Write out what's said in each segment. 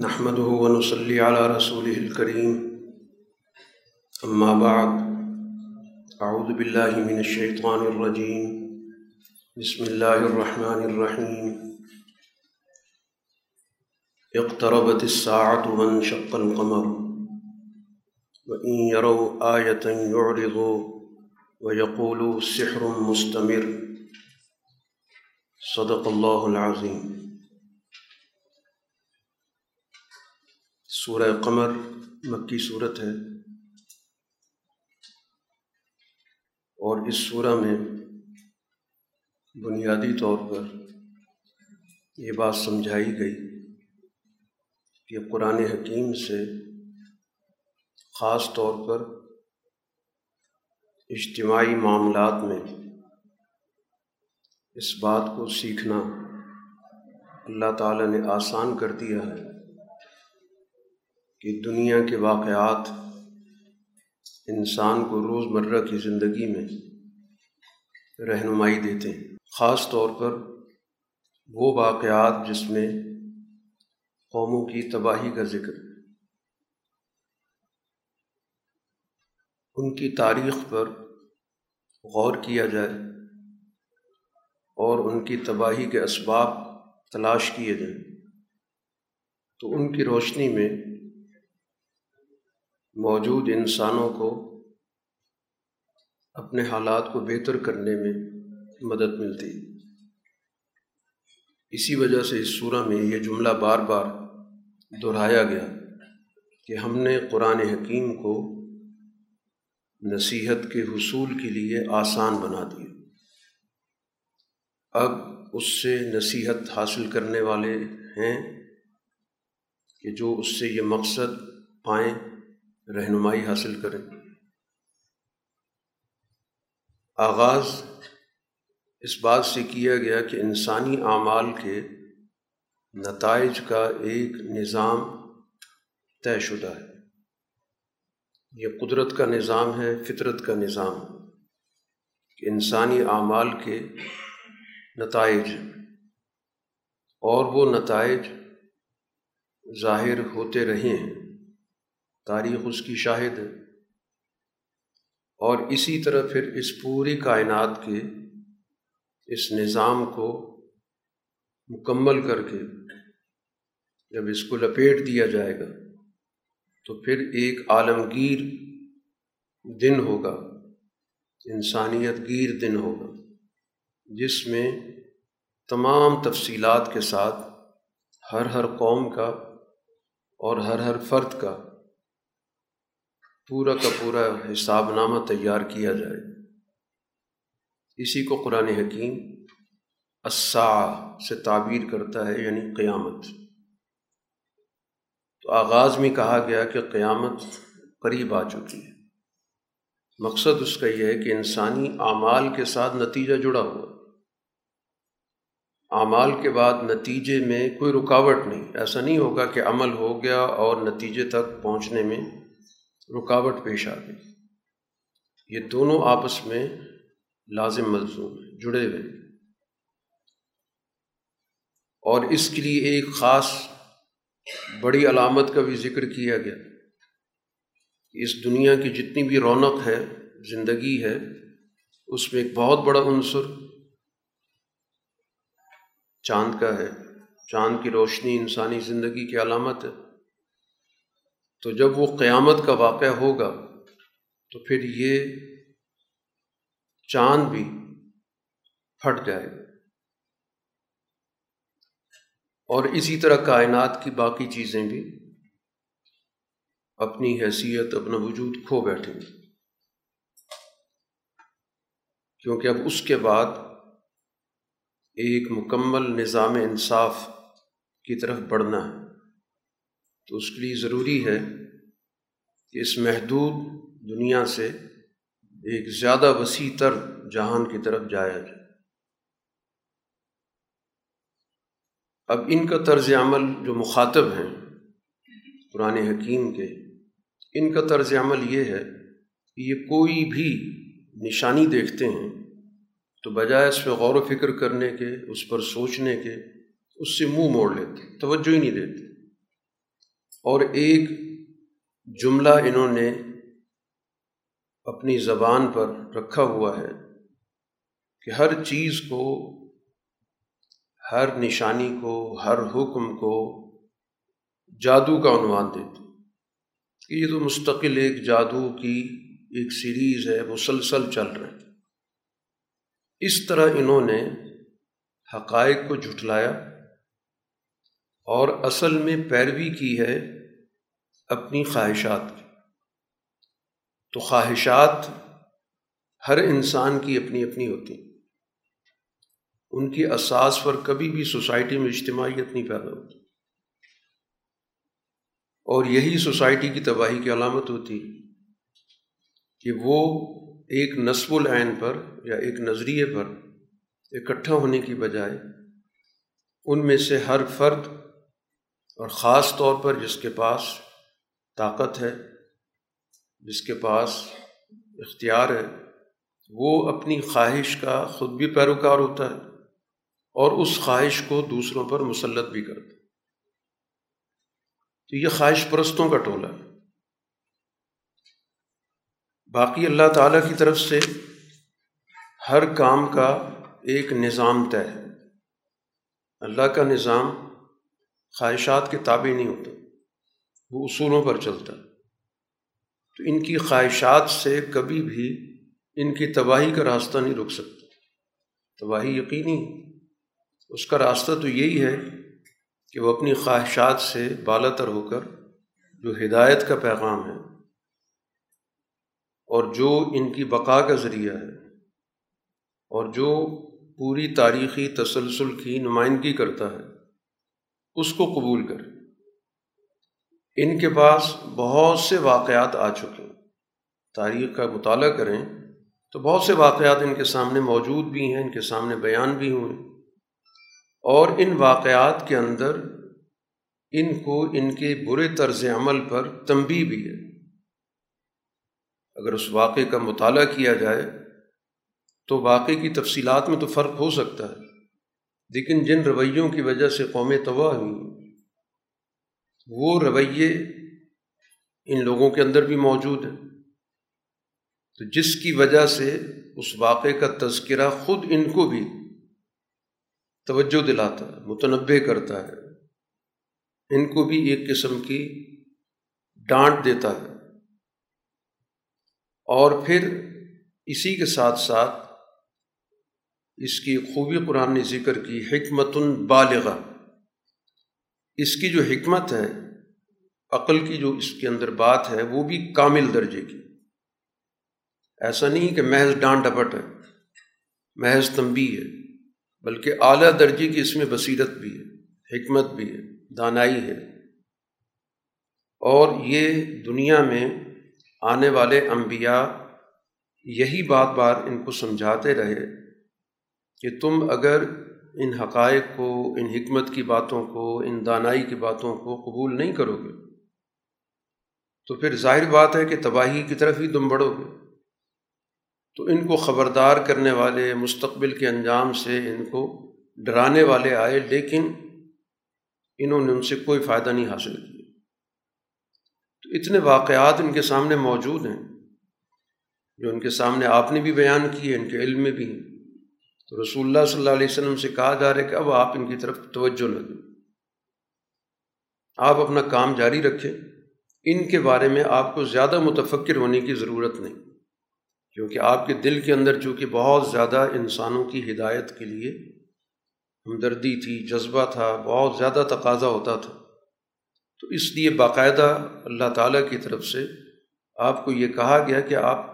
نحمده ونصلي على رسوله الكريم. أما بعد، أعوذ بالله من الشيطان الرجيم. بسم الله الرحمن الرحيم. اقتربت الساعة وانشق القمر. وإن يروا آية يعرضوا ويقولوا سحر مستمر. صدق الله العظيم. سورہ قمر مکی صورت ہے۔ اور اس سورہ میں بنیادی طور پر یہ بات سمجھائی گئی کہ قرآن حکیم سے خاص طور پر اجتماعی معاملات میں اس بات کو سیکھنا اللہ تعالیٰ نے آسان کر دیا ہے۔ کہ دنیا کے واقعات انسان کو روز مرہ کی زندگی میں رہنمائی دیتے ہیں۔ خاص طور پر وہ واقعات جس میں قوموں کی تباہی کا ذکر، ان کی تاریخ پر غور کیا جائے اور ان کی تباہی کے اسباب تلاش کیے جائیں، تو ان کی روشنی میں موجود انسانوں کو اپنے حالات کو بہتر کرنے میں مدد ملتی اسی وجہ سے اس صورح میں یہ جملہ بار بار دہرایا گیا کہ ہم نے قرآن حکیم کو نصیحت کے حصول کے لیے آسان بنا دیا۔ اب اس سے نصیحت حاصل کرنے والے ہیں کہ جو اس سے یہ مقصد پائیں رہنمائی حاصل کریں۔ آغاز اس بات سے کیا گیا کہ انسانی اعمال کے نتائج کا ایک نظام طے شدہ ہے۔ یہ قدرت کا نظام ہے، فطرت کا نظام کہ انسانی اعمال کے نتائج، اور وہ نتائج ظاہر ہوتے رہے ہیں۔ تاریخ اس کی شاہد ہے۔ اور اسی طرح پھر اس پوری کائنات کے اس نظام کو مکمل کر کے جب اس کو لپیٹ دیا جائے گا، تو پھر ایک عالمگیر دن ہوگا، انسانیت گیر دن ہوگا، جس میں تمام تفصیلات کے ساتھ ہر ہر قوم کا اور ہر ہر فرد کا پورا کا پورا حساب نامہ تیار کیا جائے۔ اسی کو قرآن حکیم اسا سے تعبیر کرتا ہے یعنی قیامت۔ تو آغاز میں کہا گیا کہ قیامت قریب آ چکی ہے۔ مقصد اس کا یہ ہے کہ انسانی اعمال کے ساتھ نتیجہ جڑا ہوا اعمال کے بعد نتیجے میں کوئی رکاوٹ نہیں، ایسا نہیں ہوگا کہ عمل ہو گیا اور نتیجے تک پہنچنے میں رکاوٹ پیش آ گئی۔ یہ دونوں آپس میں لازم ملزوم ہیں، جڑے ہوئے اور اس کے لیے ایک خاص بڑی علامت کا بھی ذکر کیا گیا۔ اس دنیا کی جتنی بھی رونق ہے، زندگی ہے، اس میں ایک بہت بڑا عنصر چاند کا ہے۔ چاند کی روشنی انسانی زندگی کی علامت ہے۔ تو جب وہ قیامت کا واقعہ ہوگا، تو پھر یہ چاند بھی پھٹ جائے گا۔ اور اسی طرح کائنات کی باقی چیزیں بھی اپنی حیثیت، اپنا وجود کھو بیٹھیں گی۔ کیونکہ اب اس کے بعد ایک مکمل نظام انصاف کی طرف بڑھنا ہے۔ تو اس کے لیے ضروری ہے کہ اس محدود دنیا سے ایک زیادہ وسیع تر جہان کی طرف جایا جائے۔ اب ان کا طرز عمل جو مخاطب ہیں قرآن حکیم کے، ان کا طرز عمل یہ ہے کہ یہ کوئی بھی نشانی دیکھتے ہیں تو بجائے اس پہ غور و فکر کرنے کے، اس پر سوچنے کے، اس سے منہ موڑ لیتے، توجہ ہی نہیں دیتے۔ اور ایک جملہ انہوں نے اپنی زبان پر رکھا ہوا ہے کہ ہر چیز کو، ہر نشانی کو، ہر حکم کو جادو کا عنوان دیتے کہ یہ تو مستقل ایک جادو کی ایک سیریز ہے، مسلسل چل رہے اس طرح انہوں نے حقائق کو جھٹلایا۔ اور اصل میں پیروی کی ہے اپنی خواہشات کی۔ تو خواہشات ہر انسان کی اپنی اپنی ہوتی ان کی اساس پر کبھی بھی سوسائٹی میں اجتماعیت نہیں پیدا ہوتی۔ اور یہی سوسائٹی کی تباہی کی علامت ہوتی کہ وہ ایک نصب العین پر یا ایک نظریے پر اکٹھا ہونے کی بجائے ان میں سے ہر فرد اور خاص طور پر جس کے پاس طاقت ہے، جس کے پاس اختیار ہے، وہ اپنی خواہش کا خود بھی پیروکار ہوتا ہے اور اس خواہش کو دوسروں پر مسلط بھی کرتا تو یہ خواہش پرستوں کا ٹولہ ہے۔ باقی اللہ تعالیٰ کی طرف سے ہر کام کا ایک نظام طے ہے۔ اللہ کا نظام خواہشات کے تابع نہیں ہوتا وہ اصولوں پر چلتا۔ ہے تو ان کی خواہشات سے کبھی بھی ان کی تباہی کا راستہ نہیں رک سکتا۔ تباہی یقینی اس کا راستہ تو یہی ہے کہ وہ اپنی خواہشات سے بالا تر ہو کر جو ہدایت کا پیغام ہے اور جو ان کی بقا کا ذریعہ ہے اور جو پوری تاریخی تسلسل کی نمائندگی کرتا ہے اس کو قبول کرے ان کے پاس بہت سے واقعات آ چکے۔ ہیں تاریخ کا مطالعہ کریں تو بہت سے واقعات ان کے سامنے موجود بھی ہیں، ان کے سامنے بیان بھی ہوئے۔ اور ان واقعات کے اندر ان کو ان کے برے طرز عمل پر تنبی بھی ہے۔ اگر اس واقعے کا مطالعہ کیا جائے تو واقعے کی تفصیلات میں تو فرق ہو سکتا ہے۔ لیکن جن رویوں کی وجہ سے قومیں تباہ ہوئی، وہ رویے ان لوگوں کے اندر بھی موجود ہیں۔ تو جس کی وجہ سے اس واقعے کا تذکرہ خود ان کو بھی توجہ دلاتا ہے متنوع کرتا ہے، ان کو بھی ایک قسم کی ڈانٹ دیتا ہے۔ اور پھر اسی کے ساتھ ساتھ اس کی خوبی قرآن نے ذکر کی حکمت بالغ اس کی جو حکمت ہے، عقل کی جو اس کے اندر بات ہے، وہ بھی کامل درجے کی۔ ایسا نہیں کہ محض ڈانٹ ڈپٹ ہے، محض تنبی ہے، بلکہ اعلیٰ درجے کی اس میں بصیرت بھی ہے، حکمت بھی ہے، دانائی ہے۔ اور یہ دنیا میں آنے والے انبیاء یہی بات بار ان کو سمجھاتے رہے کہ تم اگر ان حقائق کو، ان حکمت کی باتوں کو، ان دانائی کی باتوں کو قبول نہیں کرو گے تو پھر ظاہر بات ہے کہ تباہی کی طرف ہی تم بڑھو گے۔ تو ان کو خبردار کرنے والے مستقبل کے انجام سے ان کو ڈرانے والے آئے، لیکن انہوں نے ان سے کوئی فائدہ نہیں حاصل کیا۔ تو اتنے واقعات ان کے سامنے موجود ہیں جو ان کے سامنے آپ نے بھی بیان کیے، ان کے علم میں بھی ہیں۔ تو رسول اللہ صلی اللہ علیہ وسلم سے کہا جا رہا ہے کہ اب آپ ان کی طرف توجہ نہ دیں۔ آپ اپنا کام جاری رکھیں۔ ان کے بارے میں آپ کو زیادہ متفکر ہونے کی ضرورت نہیں، کیونکہ آپ کے دل کے اندر چونکہ بہت زیادہ انسانوں کی ہدایت کے لیے ہمدردی تھی، جذبہ تھا، بہت زیادہ تقاضا ہوتا تھا۔ تو اس لیے باقاعدہ اللہ تعالیٰ کی طرف سے آپ کو یہ کہا گیا کہ آپ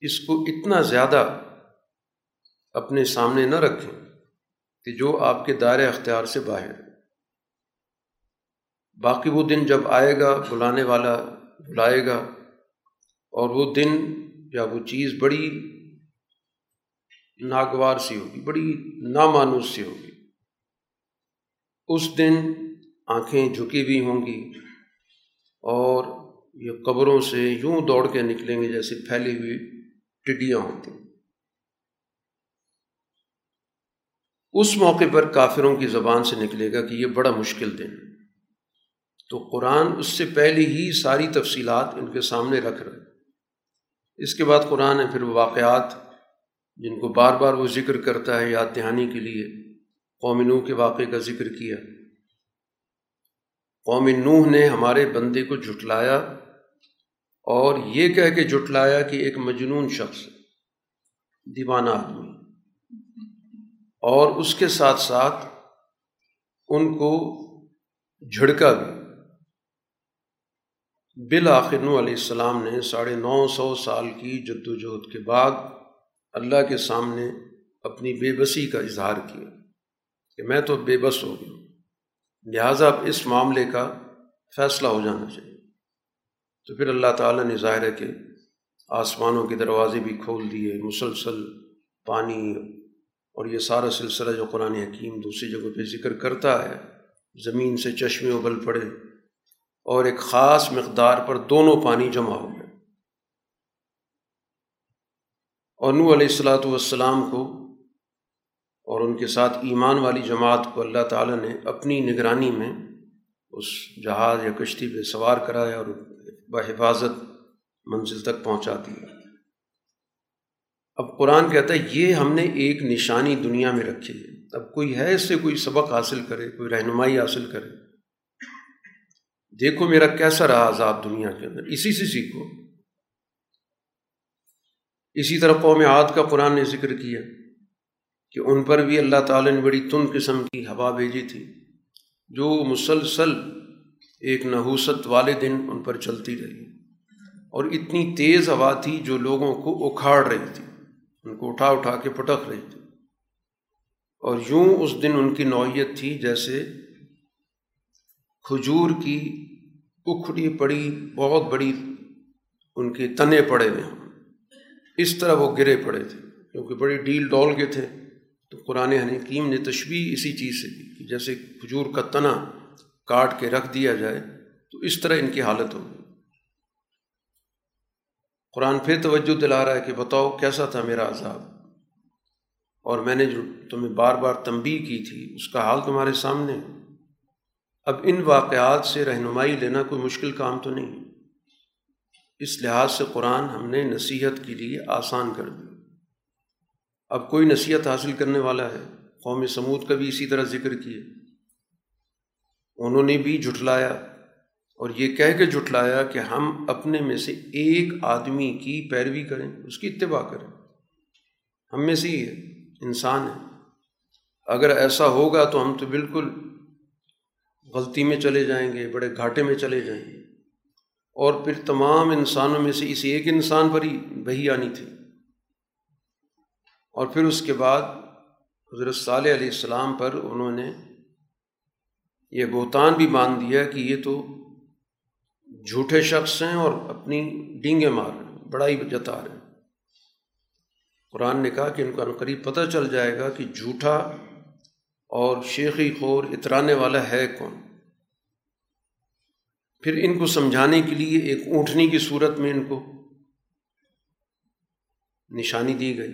اس کو اتنا زیادہ اپنے سامنے نہ رکھیں کہ جو آپ کے دائرۂ اختیار سے باہر باقی وہ دن جب آئے گا، بلانے والا بلائے گا اور وہ دن یا وہ چیز بڑی ناگوار سی ہوگی، بڑی نامانوس سی ہوگی۔ اس دن آنکھیں جھکی بھی ہوں گی اور یہ قبروں سے یوں دوڑ کے نکلیں گے جیسے پھیلی ہوئی ٹڈیاں ہوتی۔ ہیں اس موقع پر کافروں کی زبان سے نکلے گا کہ یہ بڑا مشکل دن تو قرآن اس سے پہلے ہی ساری تفصیلات ان کے سامنے رکھ رہے اس کے بعد قرآن نے پھر وہ واقعات جن کو بار بار وہ ذکر کرتا ہے یاد دہانی کے لیے۔ قوم نوح کے واقعے کا ذکر کیا۔ قوم نوح نے ہمارے بندے کو جھٹلایا اور یہ کہہ کے جھٹلایا کہ ایک مجنون شخص دیوانہ آدمی۔ اور اس کے ساتھ ساتھ ان کو جھڑکا بھی۔ بالآخر علیہ السلام نے ساڑھے نو سو سال کی جد وجہد کے بعد اللہ کے سامنے اپنی بے بسی کا اظہار کیا کہ میں تو بے بس ہو گیا لہٰذا اب اس معاملے کا فیصلہ ہو جانا چاہیے۔ تو پھر اللہ تعالیٰ نے ظاہر ہے کہ آسمانوں کے دروازے بھی کھول دیے، مسلسل پانی اور یہ سارا سلسلہ جو قرآن حکیم دوسری جگہ پہ ذکر کرتا ہے، زمین سے چشمے ابل پڑے اور ایک خاص مقدار پر دونوں پانی جمع ہو گئے۔ اور نو علیہ السلاۃ والسلام کو اور ان کے ساتھ ایمان والی جماعت کو اللہ تعالیٰ نے اپنی نگرانی میں اس جہاز یا کشتی پہ سوار کرایا اور بحفاظت منزل تک پہنچا دیا۔ اب قرآن کہتا ہے، یہ ہم نے ایک نشانی دنیا میں رکھی ہے۔ اب کوئی ہے اس سے کوئی سبق حاصل کرے، کوئی رہنمائی حاصل کرے۔ دیکھو میرا کیسا رہا عذاب دنیا کے اندر۔ اسی سے سیکھو۔ اسی طرح قوم عاد کا قرآن نے ذکر کیا کہ ان پر بھی اللہ تعالیٰ نے بڑی تند قسم کی ہوا بھیجی تھی۔ جو مسلسل ایک نحوست والے دن ان پر چلتی رہی۔ اور اتنی تیز ہوا تھی جو لوگوں کو اکھاڑ رہی تھی۔ ان کو اٹھا اٹھا کے پٹک رہی تھی۔ اور یوں اس دن ان کی نوعیت تھی جیسے کھجور کی اکھڑی پڑی، بہت بڑی، ان کے تنے پڑے ہوئے اس طرح وہ گرے پڑے تھے۔ کیونکہ بڑی ڈیل ڈول کے تھے۔ تو قرآن حکیم نے تشبیح اسی چیز سے کی کہ جیسے کھجور کا تنا کاٹ کے رکھ دیا جائے، تو اس طرح ان کی حالت ہوگی۔ قرآن پھر توجہ دلا رہا ہے کہ بتاؤ کیسا تھا میرا عذاب؟ اور میں نے جو تمہیں بار بار تنبیہ کی تھی، اس کا حال تمہارے سامنے۔ اب ان واقعات سے رہنمائی لینا کوئی مشکل کام تو نہیں۔ اس لحاظ سے قرآن ہم نے نصیحت کے لیے آسان کر دی اب کوئی نصیحت حاصل کرنے والا ہے۔ قوم سمود کا بھی اسی طرح ذکر کیا انہوں نے بھی جھٹلایا۔ اور یہ کہہ کے جھٹلایا کہ ہم اپنے میں سے ایک آدمی کی پیروی کریں، اس کی اتباع کریں۔ ہم میں سے ہی ہے، انسان ہے۔ اگر ایسا ہوگا تو ہم تو بالکل غلطی میں چلے جائیں گے، بڑے گھاٹے میں چلے جائیں گے۔ اور پھر تمام انسانوں میں سے اس ایک انسان پر ہی وہی آنی تھی۔ اور پھر اس کے بعد حضرت صالح علیہ السلام پر انہوں نے یہ بہتان بھی مان دیا کہ یہ تو جھوٹے شخص ہیں اور اپنی ڈینگیں مار رہے ہیں، بڑائی جتا رہے ہیں۔ قرآن نے کہا کہ ان کا قریب پتہ چل جائے گا کہ جھوٹا اور شیخی خور اترانے والا ہے کون۔ پھر ان کو سمجھانے کے لیے ایک اونٹنی کی صورت میں ان کو نشانی دی گئی۔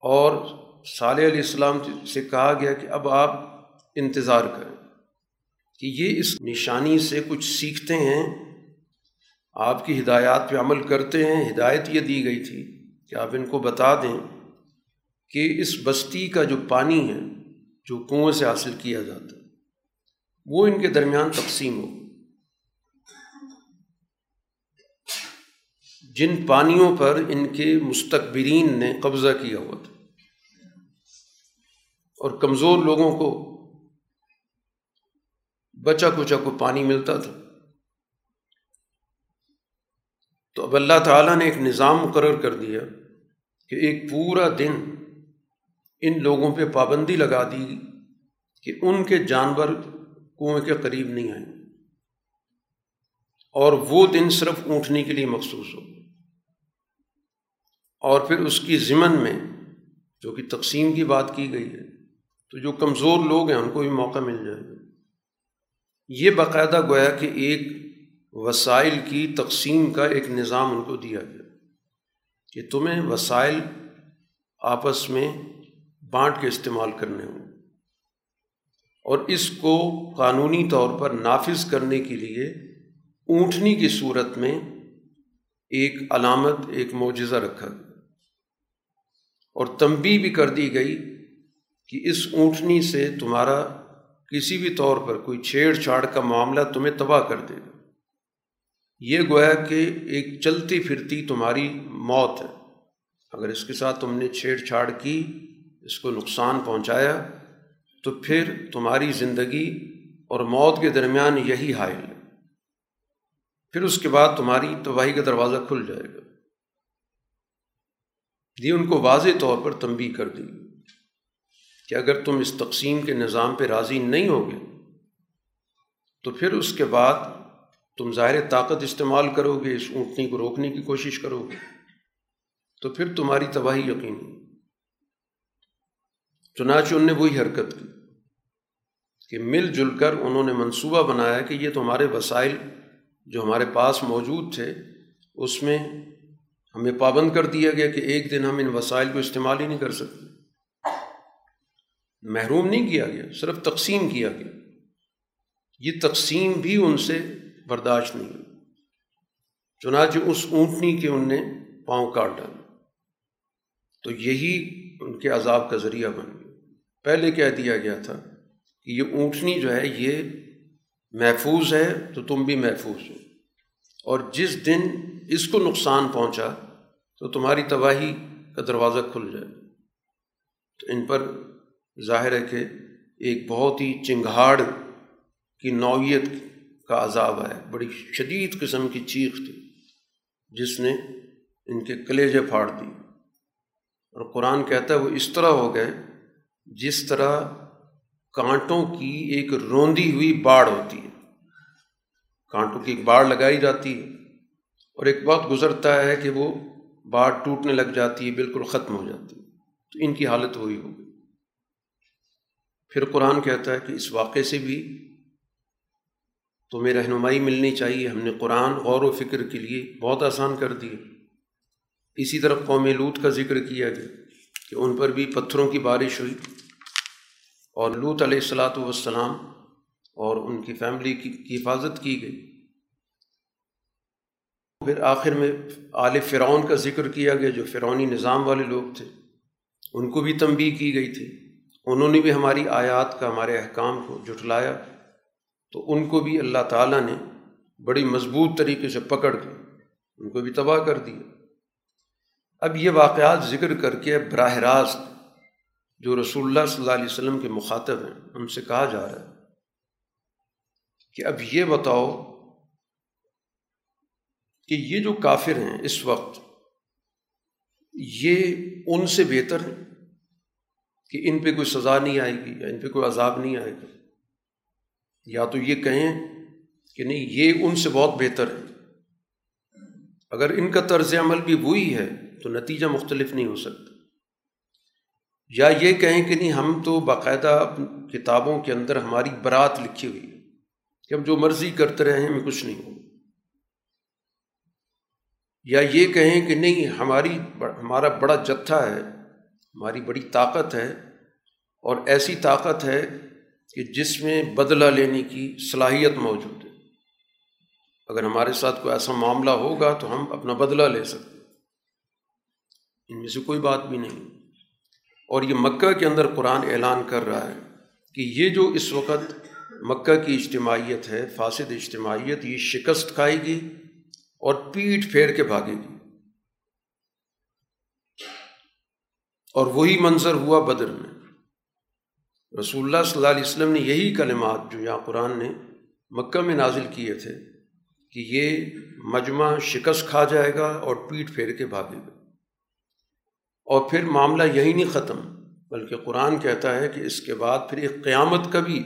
اور صالح علیہ السلام سے کہا گیا کہ اب آپ انتظار کریں۔ کہ یہ اس نشانی سے کچھ سیکھتے ہیں، آپ کی ہدایات پہ عمل کرتے ہیں۔ ہدایت یہ دی گئی تھی کہ آپ ان کو بتا دیں کہ اس بستی کا جو پانی ہے، جو کنویں سے حاصل کیا جاتا ہے، وہ ان کے درمیان تقسیم ہو۔ جن پانیوں پر ان کے مستقبرین نے قبضہ کیا ہوا تھا۔ اور کمزور لوگوں کو بچا کچا کو پانی ملتا تھا۔ تو اب اللہ تعالیٰ نے ایک نظام مقرر کر دیا کہ ایک پورا دن ان لوگوں پہ پابندی لگا دی کہ ان کے جانور کنویں کے قریب نہیں آئیں۔ اور وہ دن صرف اونٹنے کے لیے مخصوص ہو۔ اور پھر اس کی ضمن میں جو کہ تقسیم کی بات کی گئی ہے، تو جو کمزور لوگ ہیں، ان کو بھی موقع مل جائے۔ یہ باقاعدہ گویا کہ ایک وسائل کی تقسیم کا ایک نظام ان کو دیا گیا کہ تمہیں وسائل آپس میں بانٹ کے استعمال کرنے ہوں۔ اور اس کو قانونی طور پر نافذ کرنے کے لیے اونٹنی کی صورت میں ایک علامت، ایک معجزہ رکھا گیا۔ اور تنبی بھی کر دی گئی کہ اس اونٹنی سے تمہارا کسی بھی طور پر کوئی چھیڑ چھاڑ کا معاملہ تمہیں تباہ کر دے گا۔ یہ گویا کہ ایک چلتی پھرتی تمہاری موت ہے۔ اگر اس کے ساتھ تم نے چھیڑ چھاڑ کی، اس کو نقصان پہنچایا، تو پھر تمہاری زندگی اور موت کے درمیان یہی حائل ہے۔ پھر اس کے بعد تمہاری تباہی کا دروازہ کھل جائے گا۔ یہ ان کو واضح طور پر تنبی کر دی کہ اگر تم اس تقسیم کے نظام پہ راضی نہیں ہوگے، تو پھر اس کے بعد تم ظاہر طاقت استعمال کرو گے، اس اونٹنی کو روکنے کی کوشش کرو گے۔ تو پھر تمہاری تباہی یقینی چنانچہ ان نے وہی حرکت کی کہ مل جل کر انہوں نے منصوبہ بنایا کہ یہ تو ہمارے وسائل جو ہمارے پاس موجود تھے، اس میں ہمیں پابند کر دیا گیا کہ ایک دن ہم ان وسائل کو استعمال ہی نہیں کر سکتے۔ محروم نہیں کیا گیا، صرف تقسیم کیا گیا۔ یہ تقسیم بھی ان سے برداشت نہیں ہوئی۔ چنانچہ اس اونٹنی کے ان نے پاؤں کاٹ ڈالا تو یہی ان کے عذاب کا ذریعہ بن گیا۔ پہلے کہہ دیا گیا تھا کہ یہ اونٹنی جو ہے، یہ محفوظ ہے تو تم بھی محفوظ ہو۔ اور جس دن اس کو نقصان پہنچا تو تمہاری تباہی کا دروازہ کھل جائے۔ تو ان پر ظاہر ہے کہ ایک بہت ہی چنگھاڑ کی نوعیت کا عذاب ہے بڑی شدید قسم کی چیخ تھی، جس نے ان کے کلیجے پھاڑ دی۔ اور قرآن کہتا ہے وہ اس طرح ہو گئے جس طرح کانٹوں کی ایک روندی ہوئی باڑ ہوتی ہے۔ کانٹوں کی ایک باڑ لگائی جاتی ہے اور ایک وقت گزرتا ہے کہ وہ باڑ ٹوٹنے لگ جاتی ہے، بالکل ختم ہو جاتی ہے۔ تو ان کی حالت وہی ہوگی۔ پھر قرآن کہتا ہے کہ اس واقعے سے بھی تمہیں رہنمائی ملنی چاہیے۔ ہم نے قرآن غور و فکر کے لیے بہت آسان کر دی اسی طرح قوم لوت کا ذکر کیا گیا کہ ان پر بھی پتھروں کی بارش ہوئی اور لوت علیہ السلاۃ والسلام اور ان کی فیملی کی حفاظت کی گئی۔ پھر آخر میں آل فرعون کا ذکر کیا گیا جو فرعونی نظام والے لوگ تھے۔ ان کو بھی تنبیہ کی گئی تھی۔ انہوں نے بھی ہماری آیات کا، ہمارے احکام کو جٹلایا تو ان کو بھی اللہ تعالیٰ نے بڑی مضبوط طریقے سے پکڑ کے ان کو بھی تباہ کر دیا۔ اب یہ واقعات ذکر کر کے براہ راست جو رسول اللہ صلی اللہ علیہ وسلم کے مخاطب ہیں ان سے کہا جا رہا ہے کہ اب یہ بتاؤ کہ یہ جو کافر ہیں اس وقت، یہ ان سے بہتر ہیں؟ کہ ان پہ کوئی سزا نہیں آئے گی یا ان پہ کوئی عذاب نہیں آئے گا۔ یا تو یہ کہیں کہ نہیں، یہ ان سے بہت بہتر ہے۔ اگر ان کا طرز عمل بھی وہی ہے تو نتیجہ مختلف نہیں ہو سکتا۔ یا یہ کہیں کہ نہیں، ہم تو باقاعدہ کتابوں کے اندر ہماری برات لکھی ہوئی ہے کہ ہم جو مرضی کرتے رہے ہمیں کچھ نہیں ہو یا یہ کہیں کہ نہیں، ہماری ہمارا بڑا جتھا ہے ہماری بڑی طاقت ہے اور ایسی طاقت ہے کہ جس میں بدلہ لینے کی صلاحیت موجود ہے۔ اگر ہمارے ساتھ کوئی ایسا معاملہ ہوگا تو ہم اپنا بدلہ لے سکتے ان میں سے کوئی بات بھی نہیں۔ اور یہ مکہ کے اندر قرآن اعلان کر رہا ہے کہ یہ جو اس وقت مکہ کی اجتماعیت ہے، فاسد اجتماعیت، یہ شکست کھائے گی اور پیٹ پھیر کے بھاگے گی۔ اور وہی منظر ہوا بدر میں۔ رسول اللہ صلی اللہ علیہ وسلم نے یہی کلمات جو یہاں قرآن نے مکہ میں نازل کیے تھے کہ یہ مجمع شکست کھا جائے گا اور پیٹ پھیر کے بھاگے گا۔ اور پھر معاملہ یہی نہیں ختم، بلکہ قرآن کہتا ہے کہ اس کے بعد پھر ایک قیامت کا بھی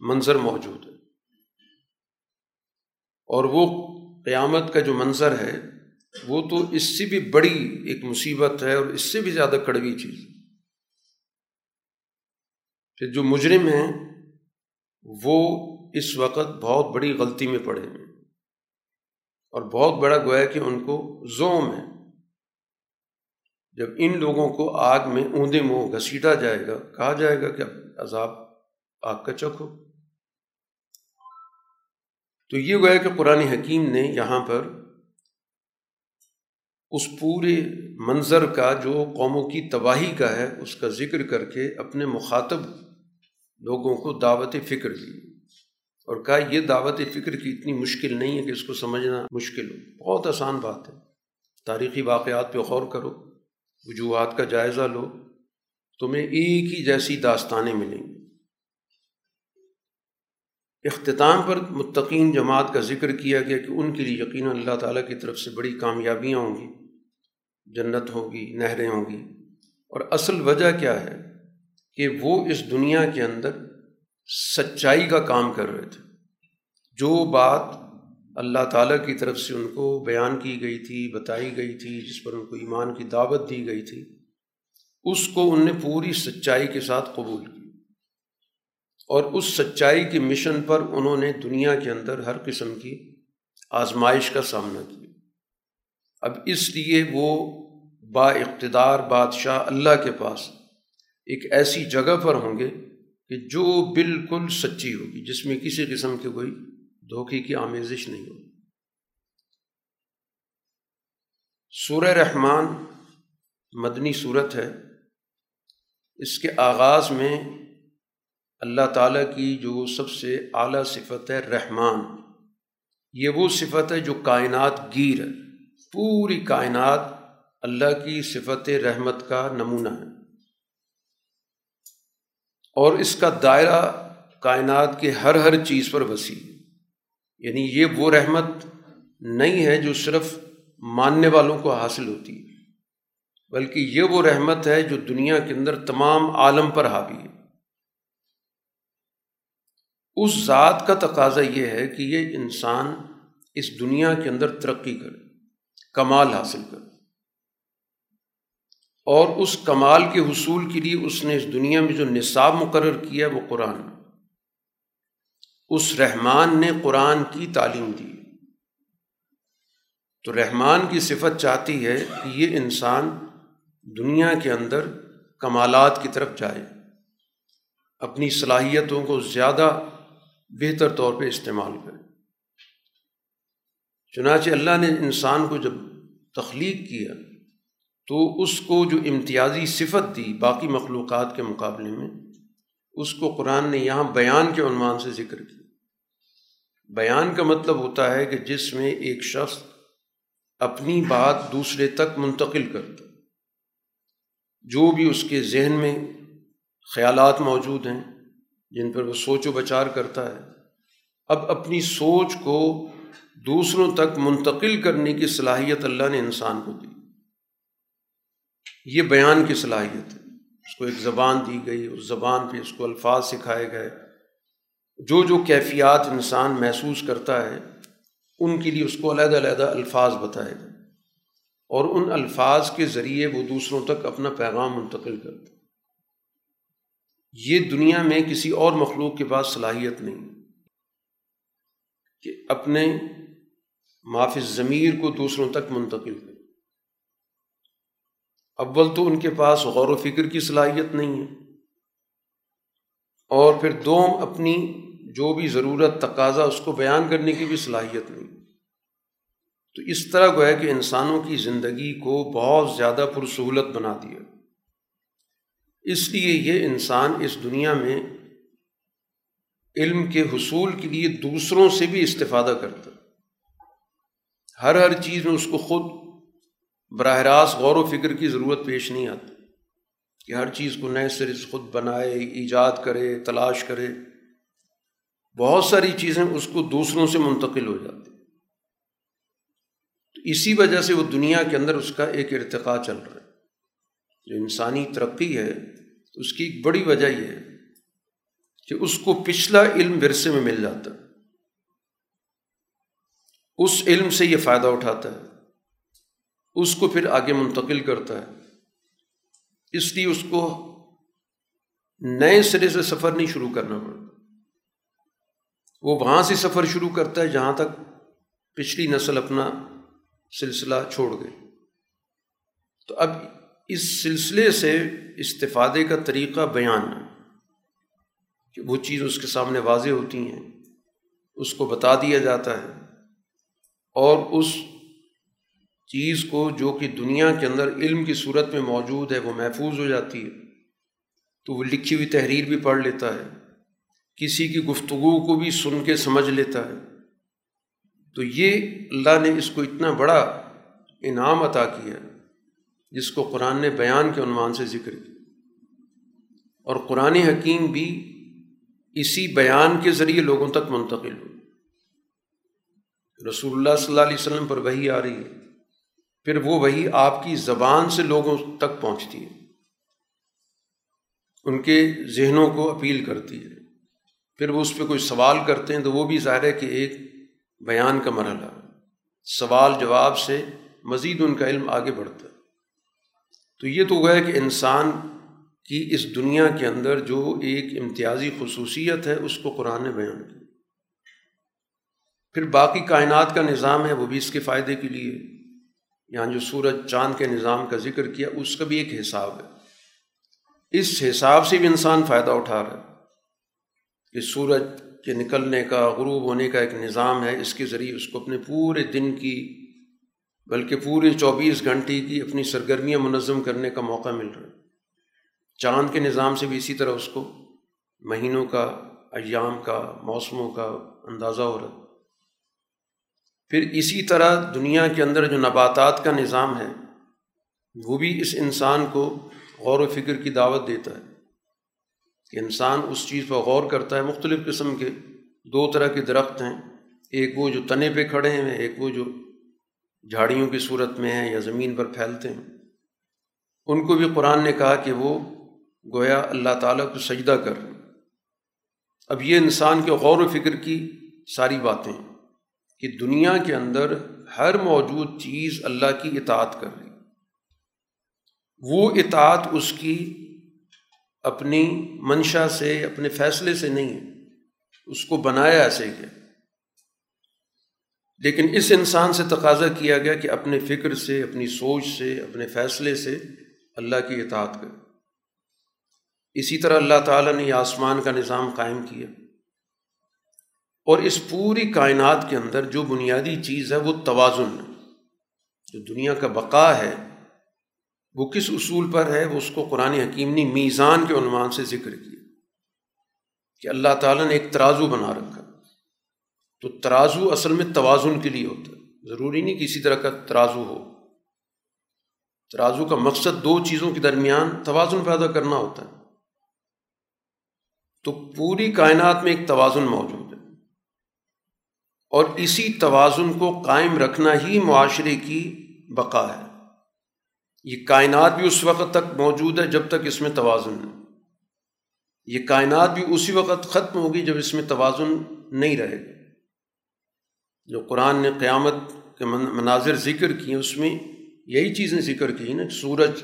منظر موجود ہے۔ اور وہ قیامت کا جو منظر ہے وہ تو اس سے بھی بڑی ایک مصیبت ہے اور اس سے بھی زیادہ کڑوی چیز کہ جو مجرم ہیں، وہ اس وقت بہت بڑی غلطی میں پڑے ہیں۔ اور بہت بڑا گویا کہ ان کو زوم ہے۔ جب ان لوگوں کو آگ میں اوندے منہ گھسیٹا جائے گا، کہا جائے گا کہ عذاب آگ کا چکھو۔ تو یہ گویا کہ قرآن حکیم نے یہاں پر اس پورے منظر کا جو قوموں کی تباہی کا ہے، اس کا ذکر کر کے اپنے مخاطب لوگوں کو دعوت فکر دی۔ اور کہا، یہ دعوت فکر کی اتنی مشکل نہیں ہے کہ اس کو سمجھنا مشکل ہو۔ بہت آسان بات ہے۔ تاریخی واقعات پہ غور کرو۔ وجوہات کا جائزہ لو۔ تمہیں ایک ہی جیسی داستانیں ملیں۔ گی اختتام پر متقین جماعت کا ذکر کیا گیا کہ ان کے لیے یقیناً اللہ تعالیٰ کی طرف سے بڑی کامیابیاں ہوں گی، جنت ہوگی، نہریں ہوں گی۔ اور اصل وجہ کیا ہے؟ کہ وہ اس دنیا کے اندر سچائی کا کام کر رہے تھے۔ جو بات اللہ تعالیٰ کی طرف سے ان کو بیان کی گئی تھی، بتائی گئی تھی، جس پر ان کو ایمان کی دعوت دی گئی تھی، اس کو ان نے پوری سچائی کے ساتھ قبول کی اور اس سچائی کے مشن پر انہوں نے دنیا کے اندر ہر قسم کی آزمائش کا سامنا کیا۔ اب اس لیے وہ با اقتدار بادشاہ اللہ کے پاس ایک ایسی جگہ پر ہوں گے کہ جو بالکل سچی ہوگی، جس میں کسی قسم کی کوئی دھوکے کی آمیزش نہیں ہوگی۔ سورہ رحمان مدنی صورت ہے۔ اس کے آغاز میں اللہ تعالیٰ کی جو سب سے اعلیٰ صفت ہے رحمان۔ یہ وہ صفت ہے جو کائنات گیر ہے۔ پوری کائنات اللہ کی صفت رحمت کا نمونہ ہے۔ اور اس کا دائرہ کائنات کے ہر ہر چیز پر وسیع یعنی یہ وہ رحمت نہیں ہے جو صرف ماننے والوں کو حاصل ہوتی ہے، بلکہ یہ وہ رحمت ہے جو دنیا کے اندر تمام عالم پر حاوی ہے۔ اس ذات کا تقاضا یہ ہے کہ یہ انسان اس دنیا کے اندر ترقی کرے، کمال حاصل کرے۔ اور اس کمال کے حصول کے لیے اس نے اس دنیا میں جو نصاب مقرر کیا وہ قرآن اس رحمان نے قرآن کی تعلیم دی۔ تو رحمان کی صفت چاہتی ہے کہ یہ انسان دنیا کے اندر کمالات کی طرف جائے، اپنی صلاحیتوں کو زیادہ بہتر طور پہ استعمال کرے۔ چنانچہ اللہ نے انسان کو جب تخلیق کیا، تو اس کو جو امتیازی صفت دی باقی مخلوقات کے مقابلے میں، اس کو قرآن نے یہاں بیان کے عنوان سے ذکر کیا۔ بیان کا مطلب ہوتا ہے کہ جس میں ایک شخص اپنی بات دوسرے تک منتقل کرتا، جو بھی اس کے ذہن میں خیالات موجود ہیں جن پر وہ سوچ و بچار کرتا ہے، اب اپنی سوچ کو دوسروں تک منتقل کرنے کی صلاحیت اللہ نے انسان کو دی۔ یہ بیان کی صلاحیت ہے۔ اس کو ایک زبان دی گئی، اس زبان پہ اس کو الفاظ سکھائے گئے۔ جو جو کیفیات انسان محسوس کرتا ہے، ان کے لیے اس کو علیحدہ علیحدہ الفاظ بتائے گئے۔ اور ان الفاظ کے ذریعے وہ دوسروں تک اپنا پیغام منتقل کرتا یہ دنیا میں کسی اور مخلوق کے پاس صلاحیت نہیں کہ اپنے معافذ ضمیر کو دوسروں تک منتقل کرے۔ اول تو ان کے پاس غور و فکر کی صلاحیت نہیں ہے اور پھر دوم اپنی جو بھی ضرورت، تقاضا، اس کو بیان کرنے کی بھی صلاحیت نہیں۔ تو اس طرح گویا کہ انسانوں کی زندگی کو بہت زیادہ پرسہولت بنا دیا۔ اس لیے یہ انسان اس دنیا میں علم کے حصول کے لیے دوسروں سے بھی استفادہ کرتا ہر ہر چیز میں اس کو خود براہ راست غور و فکر کی ضرورت پیش نہیں آتی کہ ہر چیز کو نئے سرے خود بنائے، ایجاد کرے، تلاش کرے۔ بہت ساری چیزیں اس کو دوسروں سے منتقل ہو جاتی تو اسی وجہ سے وہ دنیا کے اندر اس کا ایک ارتقاء چل رہا ہے۔ جو انسانی ترقی ہے، تو اس کی ایک بڑی وجہ یہ ہے کہ اس کو پچھلا علم ورثے میں مل جاتا ہے۔ اس علم سے یہ فائدہ اٹھاتا ہے۔ اس کو پھر آگے منتقل کرتا ہے۔ اس لیے اس کو نئے سرے سے سفر نہیں شروع کرنا پڑتا۔ وہ وہاں سے سفر شروع کرتا ہے جہاں تک پچھلی نسل اپنا سلسلہ چھوڑ گئی۔ تو اب اس سلسلے سے استفادے کا طریقہ بیان کہ وہ چیز اس کے سامنے واضح ہوتی ہیں، اس کو بتا دیا جاتا ہے اور اس چیز کو جو کہ دنیا کے اندر علم کی صورت میں موجود ہے، وہ محفوظ ہو جاتی ہے۔ تو وہ لکھی ہوئی تحریر بھی پڑھ لیتا ہے، کسی کی گفتگو کو بھی سن کے سمجھ لیتا ہے۔ تو یہ اللہ نے اس کو اتنا بڑا انعام عطا کیا جس کو قرآن نے بیان کے عنوان سے ذکر کیا۔ اور قرآن حکیم بھی اسی بیان کے ذریعے لوگوں تک منتقل ہو رسول اللہ صلی اللہ علیہ وسلم پر وہی آ رہی ہے۔ پھر وہ وہی آپ کی زبان سے لوگوں تک پہنچتی ہے۔ ان کے ذہنوں کو اپیل کرتی ہے۔ پھر وہ اس پہ کوئی سوال کرتے ہیں تو وہ بھی ظاہر ہے کہ ایک بیان کا مرحلہ۔ سوال جواب سے مزید ان کا علم آگے بڑھتا ہے۔ تو یہ تو وہ ہے کہ انسان کی اس دنیا کے اندر جو ایک امتیازی خصوصیت ہے، اس کو قرآن نے بیان کی پھر باقی کائنات کا نظام ہے، وہ بھی اس کے فائدے کے لیے۔ یہاں جو سورج چاند کے نظام کا ذکر کیا، اس کا بھی ایک حساب ہے۔ اس حساب سے بھی انسان فائدہ اٹھا رہا ہے۔ کہ سورج کے نکلنے کا، غروب ہونے کا ایک نظام ہے، اس کے ذریعے اس کو اپنے پورے دن کی بلکہ پورے چوبیس گھنٹے کی اپنی سرگرمیاں منظم کرنے کا موقع مل رہا ہے۔ چاند کے نظام سے بھی اسی طرح اس کو مہینوں کا، ایام کا، موسموں کا اندازہ ہو رہا ہے۔ پھر اسی طرح دنیا کے اندر جو نباتات کا نظام ہے، وہ بھی اس انسان کو غور و فکر کی دعوت دیتا ہے کہ انسان اس چیز پر غور کرتا ہے۔ مختلف قسم کے دو طرح کے درخت ہیں۔ ایک وہ جو تنے پہ کھڑے ہیں، ایک وہ جو جھاڑیوں کی صورت میں ہیں یا زمین پر پھیلتے ہیں۔ ان کو بھی قرآن نے کہا کہ وہ گویا اللہ تعالیٰ کو سجدہ کر۔ اب یہ انسان کے غور و فکر کی ساری باتیں کہ دنیا کے اندر ہر موجود چیز اللہ کی اطاعت کر رہی۔ وہ اطاعت اس کی اپنی منشا سے، اپنے فیصلے سے نہیں ہے۔ اس کو بنایا ایسے ہی لیکن اس انسان سے تقاضا کیا گیا کہ اپنے فکر سے، اپنی سوچ سے، اپنے فیصلے سے اللہ کی اطاعت کرے۔ اسی طرح اللہ تعالیٰ نے یہ آسمان کا نظام قائم کیا۔ اور اس پوری کائنات کے اندر جو بنیادی چیز ہے وہ توازن ہے۔ جو دنیا کا بقا ہے، وہ کس اصول پر ہے؟ وہ اس کو قرآن حکیم نے میزان کے عنوان سے ذکر کیا۔ کہ اللہ تعالیٰ نے ایک ترازو بنا رکھا۔ تو ترازو اصل میں توازن کے لیے ہوتا ہے۔ ضروری نہیں کسی طرح کا ترازو ہو۔ ترازو کا مقصد دو چیزوں کے درمیان توازن پیدا کرنا ہوتا ہے۔ تو پوری کائنات میں ایک توازن موجود ہے۔ اور اسی توازن کو قائم رکھنا ہی معاشرے کی بقا ہے۔ یہ کائنات بھی اس وقت تک موجود ہے جب تک اس میں توازن ہے۔ یہ کائنات بھی اسی وقت ختم ہوگی جب اس میں توازن نہیں رہے گا۔ جو قرآن نے قیامت کے مناظر ذکر کیے، اس میں یہی چیزیں ذکر کی نا سورج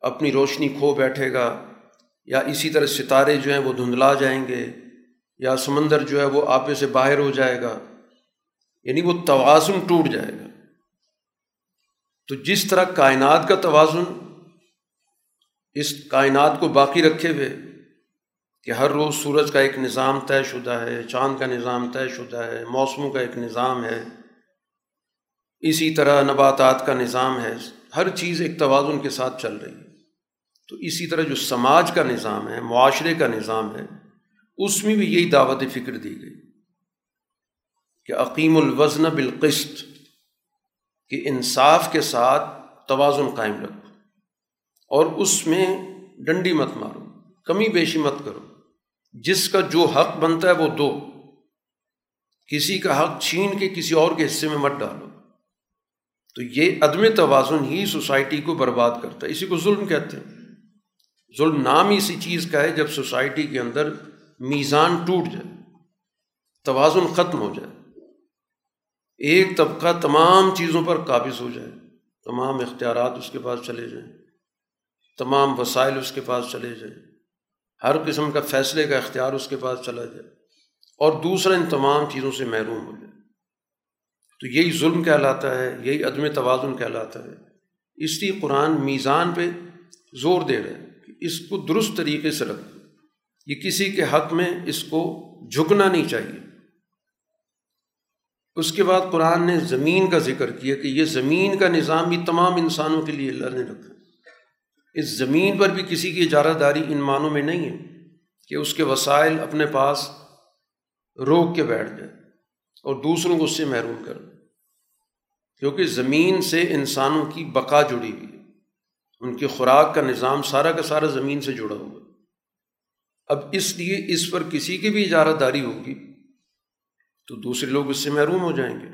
اپنی روشنی کھو بیٹھے گا یا اسی طرح ستارے جو ہیں وہ دھندلا جائیں گے یا سمندر جو ہے وہ آپے سے باہر ہو جائے گا یعنی وہ توازن ٹوٹ جائے گا۔ تو جس طرح کائنات کا توازن، اس کائنات کو باقی رکھے ہوئے کہ ہر روز سورج کا ایک نظام طے شدہ ہے، چاند کا نظام طے شدہ ہے، موسموں کا ایک نظام ہے۔ اسی طرح نباتات کا نظام ہے۔ ہر چیز ایک توازن کے ساتھ چل رہی ہے۔ تو اسی طرح جو سماج کا نظام ہے، معاشرے کا نظام ہے، اس میں بھی یہی دعوت فکر دی گئی کہ عقیم الوزن بالقسط، کہ انصاف کے ساتھ توازن قائم رکھو اور اس میں ڈنڈی مت مارو، کمی بیشی مت کرو۔ جس کا جو حق بنتا ہے وہ دو۔ کسی کا حق چھین کے کسی اور کے حصے میں مت ڈالو۔ تو یہ عدم توازن ہی سوسائٹی کو برباد کرتا ہے۔ اسی کو ظلم کہتے ہیں۔ ظلم نام اسی چیز کا ہے جب سوسائٹی کے اندر میزان ٹوٹ جائے۔ توازن ختم ہو جائے۔ ایک طبقہ تمام چیزوں پر قابض ہو جائے۔ تمام اختیارات اس کے پاس چلے جائیں۔ تمام وسائل اس کے پاس چلے جائیں۔ ہر قسم کا فیصلے کا اختیار اس کے پاس چلا جائے اور دوسرا ان تمام چیزوں سے محروم ہو جائے۔ تو یہی ظلم کہلاتا ہے، یہی عدم توازن کہلاتا ہے۔ اس لیے قرآن میزان پہ زور دے رہے ہیں اس کو درست طریقے سے رکھ یہ کسی کے حق میں اس کو جھکنا نہیں چاہیے۔ اس کے بعد قرآن نے زمین کا ذکر کیا کہ یہ زمین کا نظام بھی تمام انسانوں کے لیے اللہ نے رکھا۔ اس زمین پر بھی کسی کی اجارہ داری ان معنوں میں نہیں ہے کہ اس کے وسائل اپنے پاس روک کے بیٹھ جائے اور دوسروں کو اس سے محروم کر کیونکہ زمین سے انسانوں کی بقا جڑی ہوئی ہے۔ ان کی خوراک کا نظام سارا کا سارا زمین سے جڑا ہوا اب اس لیے اس پر کسی کی بھی اجارہ داری ہوگی تو دوسرے لوگ اس سے محروم ہو جائیں گے۔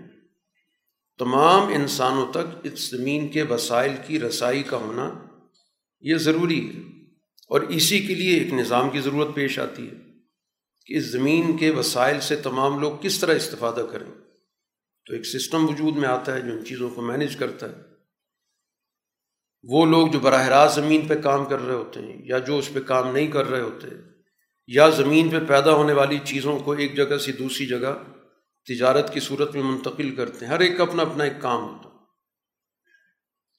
تمام انسانوں تک اس زمین کے وسائل کی رسائی کا ہونا یہ ضروری ہے اور اسی کے لیے ایک نظام کی ضرورت پیش آتی ہے کہ اس زمین کے وسائل سے تمام لوگ کس طرح استفادہ کریں۔ تو ایک سسٹم وجود میں آتا ہے جو ان چیزوں کو مینیج کرتا ہے۔ وہ لوگ جو براہ راست زمین پہ کام کر رہے ہوتے ہیں یا جو اس پہ کام نہیں کر رہے ہوتے یا زمین پہ پیدا ہونے والی چیزوں کو ایک جگہ سے دوسری جگہ تجارت کی صورت میں منتقل کرتے ہیں۔ ہر ایک اپنا اپنا ایک کام ہوتا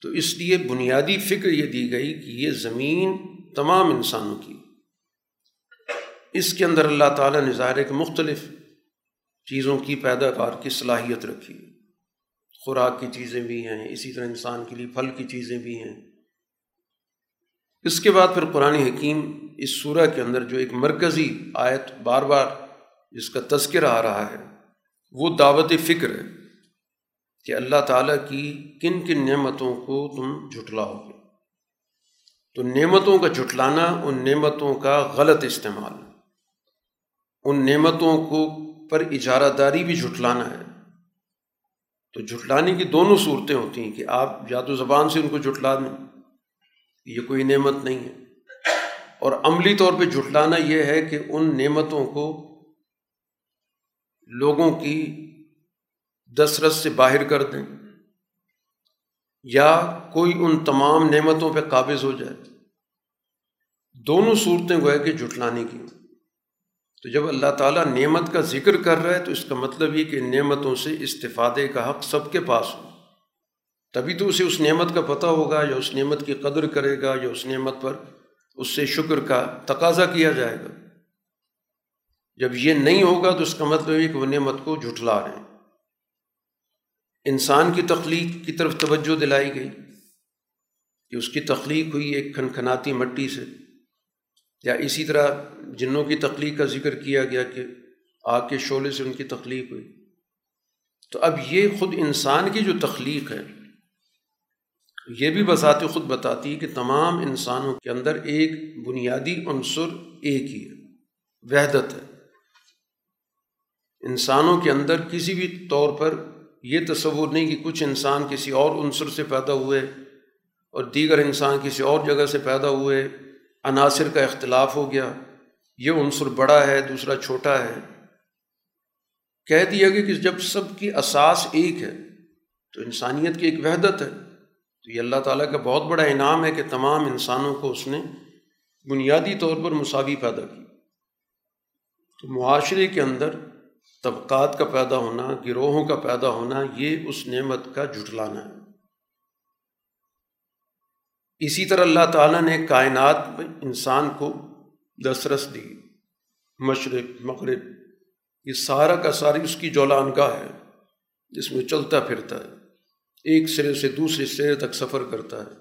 تو اس لیے بنیادی فکر یہ دی گئی کہ یہ زمین تمام انسانوں کی اس کے اندر اللہ تعالیٰ نے ظاہر کہ مختلف چیزوں کی پیداوار کی صلاحیت رکھی۔ خوراک کی چیزیں بھی ہیں، اسی طرح انسان کے لیے پھل کی چیزیں بھی ہیں۔ اس کے بعد پھر قرآن حکیم اس صورح کے اندر جو ایک مرکزی آیت بار بار جس کا تذکر آ رہا ہے، وہ دعوت فکر ہے۔ کہ اللہ تعالیٰ کی کن کن نعمتوں کو تم جھٹلاؤ گے تو نعمتوں کا جھٹلانا، ان نعمتوں کا غلط استعمال۔ ان نعمتوں کو پر اجارہ داری بھی جھٹلانا ہے۔ تو جھٹلانے کی دونوں صورتیں ہوتی ہیں کہ آپ یا تو زبان سے ان کو جھٹلا دیں، یہ کوئی نعمت نہیں ہے۔ اور عملی طور پہ جھٹلانا یہ ہے کہ ان نعمتوں کو لوگوں کی دسترس سے باہر کر دیں یا کوئی ان تمام نعمتوں پہ قابض ہو جائے۔ دونوں صورتیں گویا کہ جھٹلانے کی۔ تو جب اللہ تعالیٰ نعمت کا ذکر کر رہا ہے تو اس کا مطلب یہ کہ نعمتوں سے استفادے کا حق سب کے پاس ہو۔ تبھی تو اسے اس نعمت کا پتہ ہوگا یا اس نعمت کی قدر کرے گا یا اس نعمت پر اس سے شکر کا تقاضا کیا جائے گا۔ جب یہ نہیں ہوگا تو اس کا مطلب یہ کہ وہ نعمت کو جھٹلا رہے ہیں۔ انسان کی تخلیق کی طرف توجہ دلائی گئی کہ اس کی تخلیق ہوئی ایک کھنکھناتی مٹی سے، یا اسی طرح جنوں کی تخلیق کا ذکر کیا گیا کہ آگ کے شعلے سے ان کی تخلیق ہوئی۔ تو اب یہ خود انسان کی جو تخلیق ہے، یہ بھی بذات خود بتاتی ہے کہ تمام انسانوں کے اندر ایک بنیادی عنصر ایک ہی ہے، وحدت ہے۔ انسانوں کے اندر کسی بھی طور پر یہ تصور نہیں کہ کچھ انسان کسی اور عنصر سے پیدا ہوئے اور دیگر انسان کسی اور جگہ سے پیدا ہوئے، عناصر کا اختلاف ہو گیا، یہ عنصر بڑا ہے، دوسرا چھوٹا ہے۔ کہہ دیا گیا کہ جب سب کی اساس ایک ہے، تو انسانیت کی ایک وحدت ہے۔ تو یہ اللہ تعالیٰ کا بہت بڑا انعام ہے کہ تمام انسانوں کو اس نے بنیادی طور پر مساوی پیدا کی۔ تو معاشرے کے اندر طبقات کا پیدا ہونا، گروہوں کا پیدا ہونا، یہ اس نعمت کا جھٹلانا ہے۔ اسی طرح اللہ تعالیٰ نے کائنات میں انسان کو دسترس دی، مشرق، مغرب، یہ سارا کا ساری اس کی جولان گاہ ہے، جس میں چلتا پھرتا ہے، ایک سرے سے دوسرے سرے تک سفر کرتا ہے۔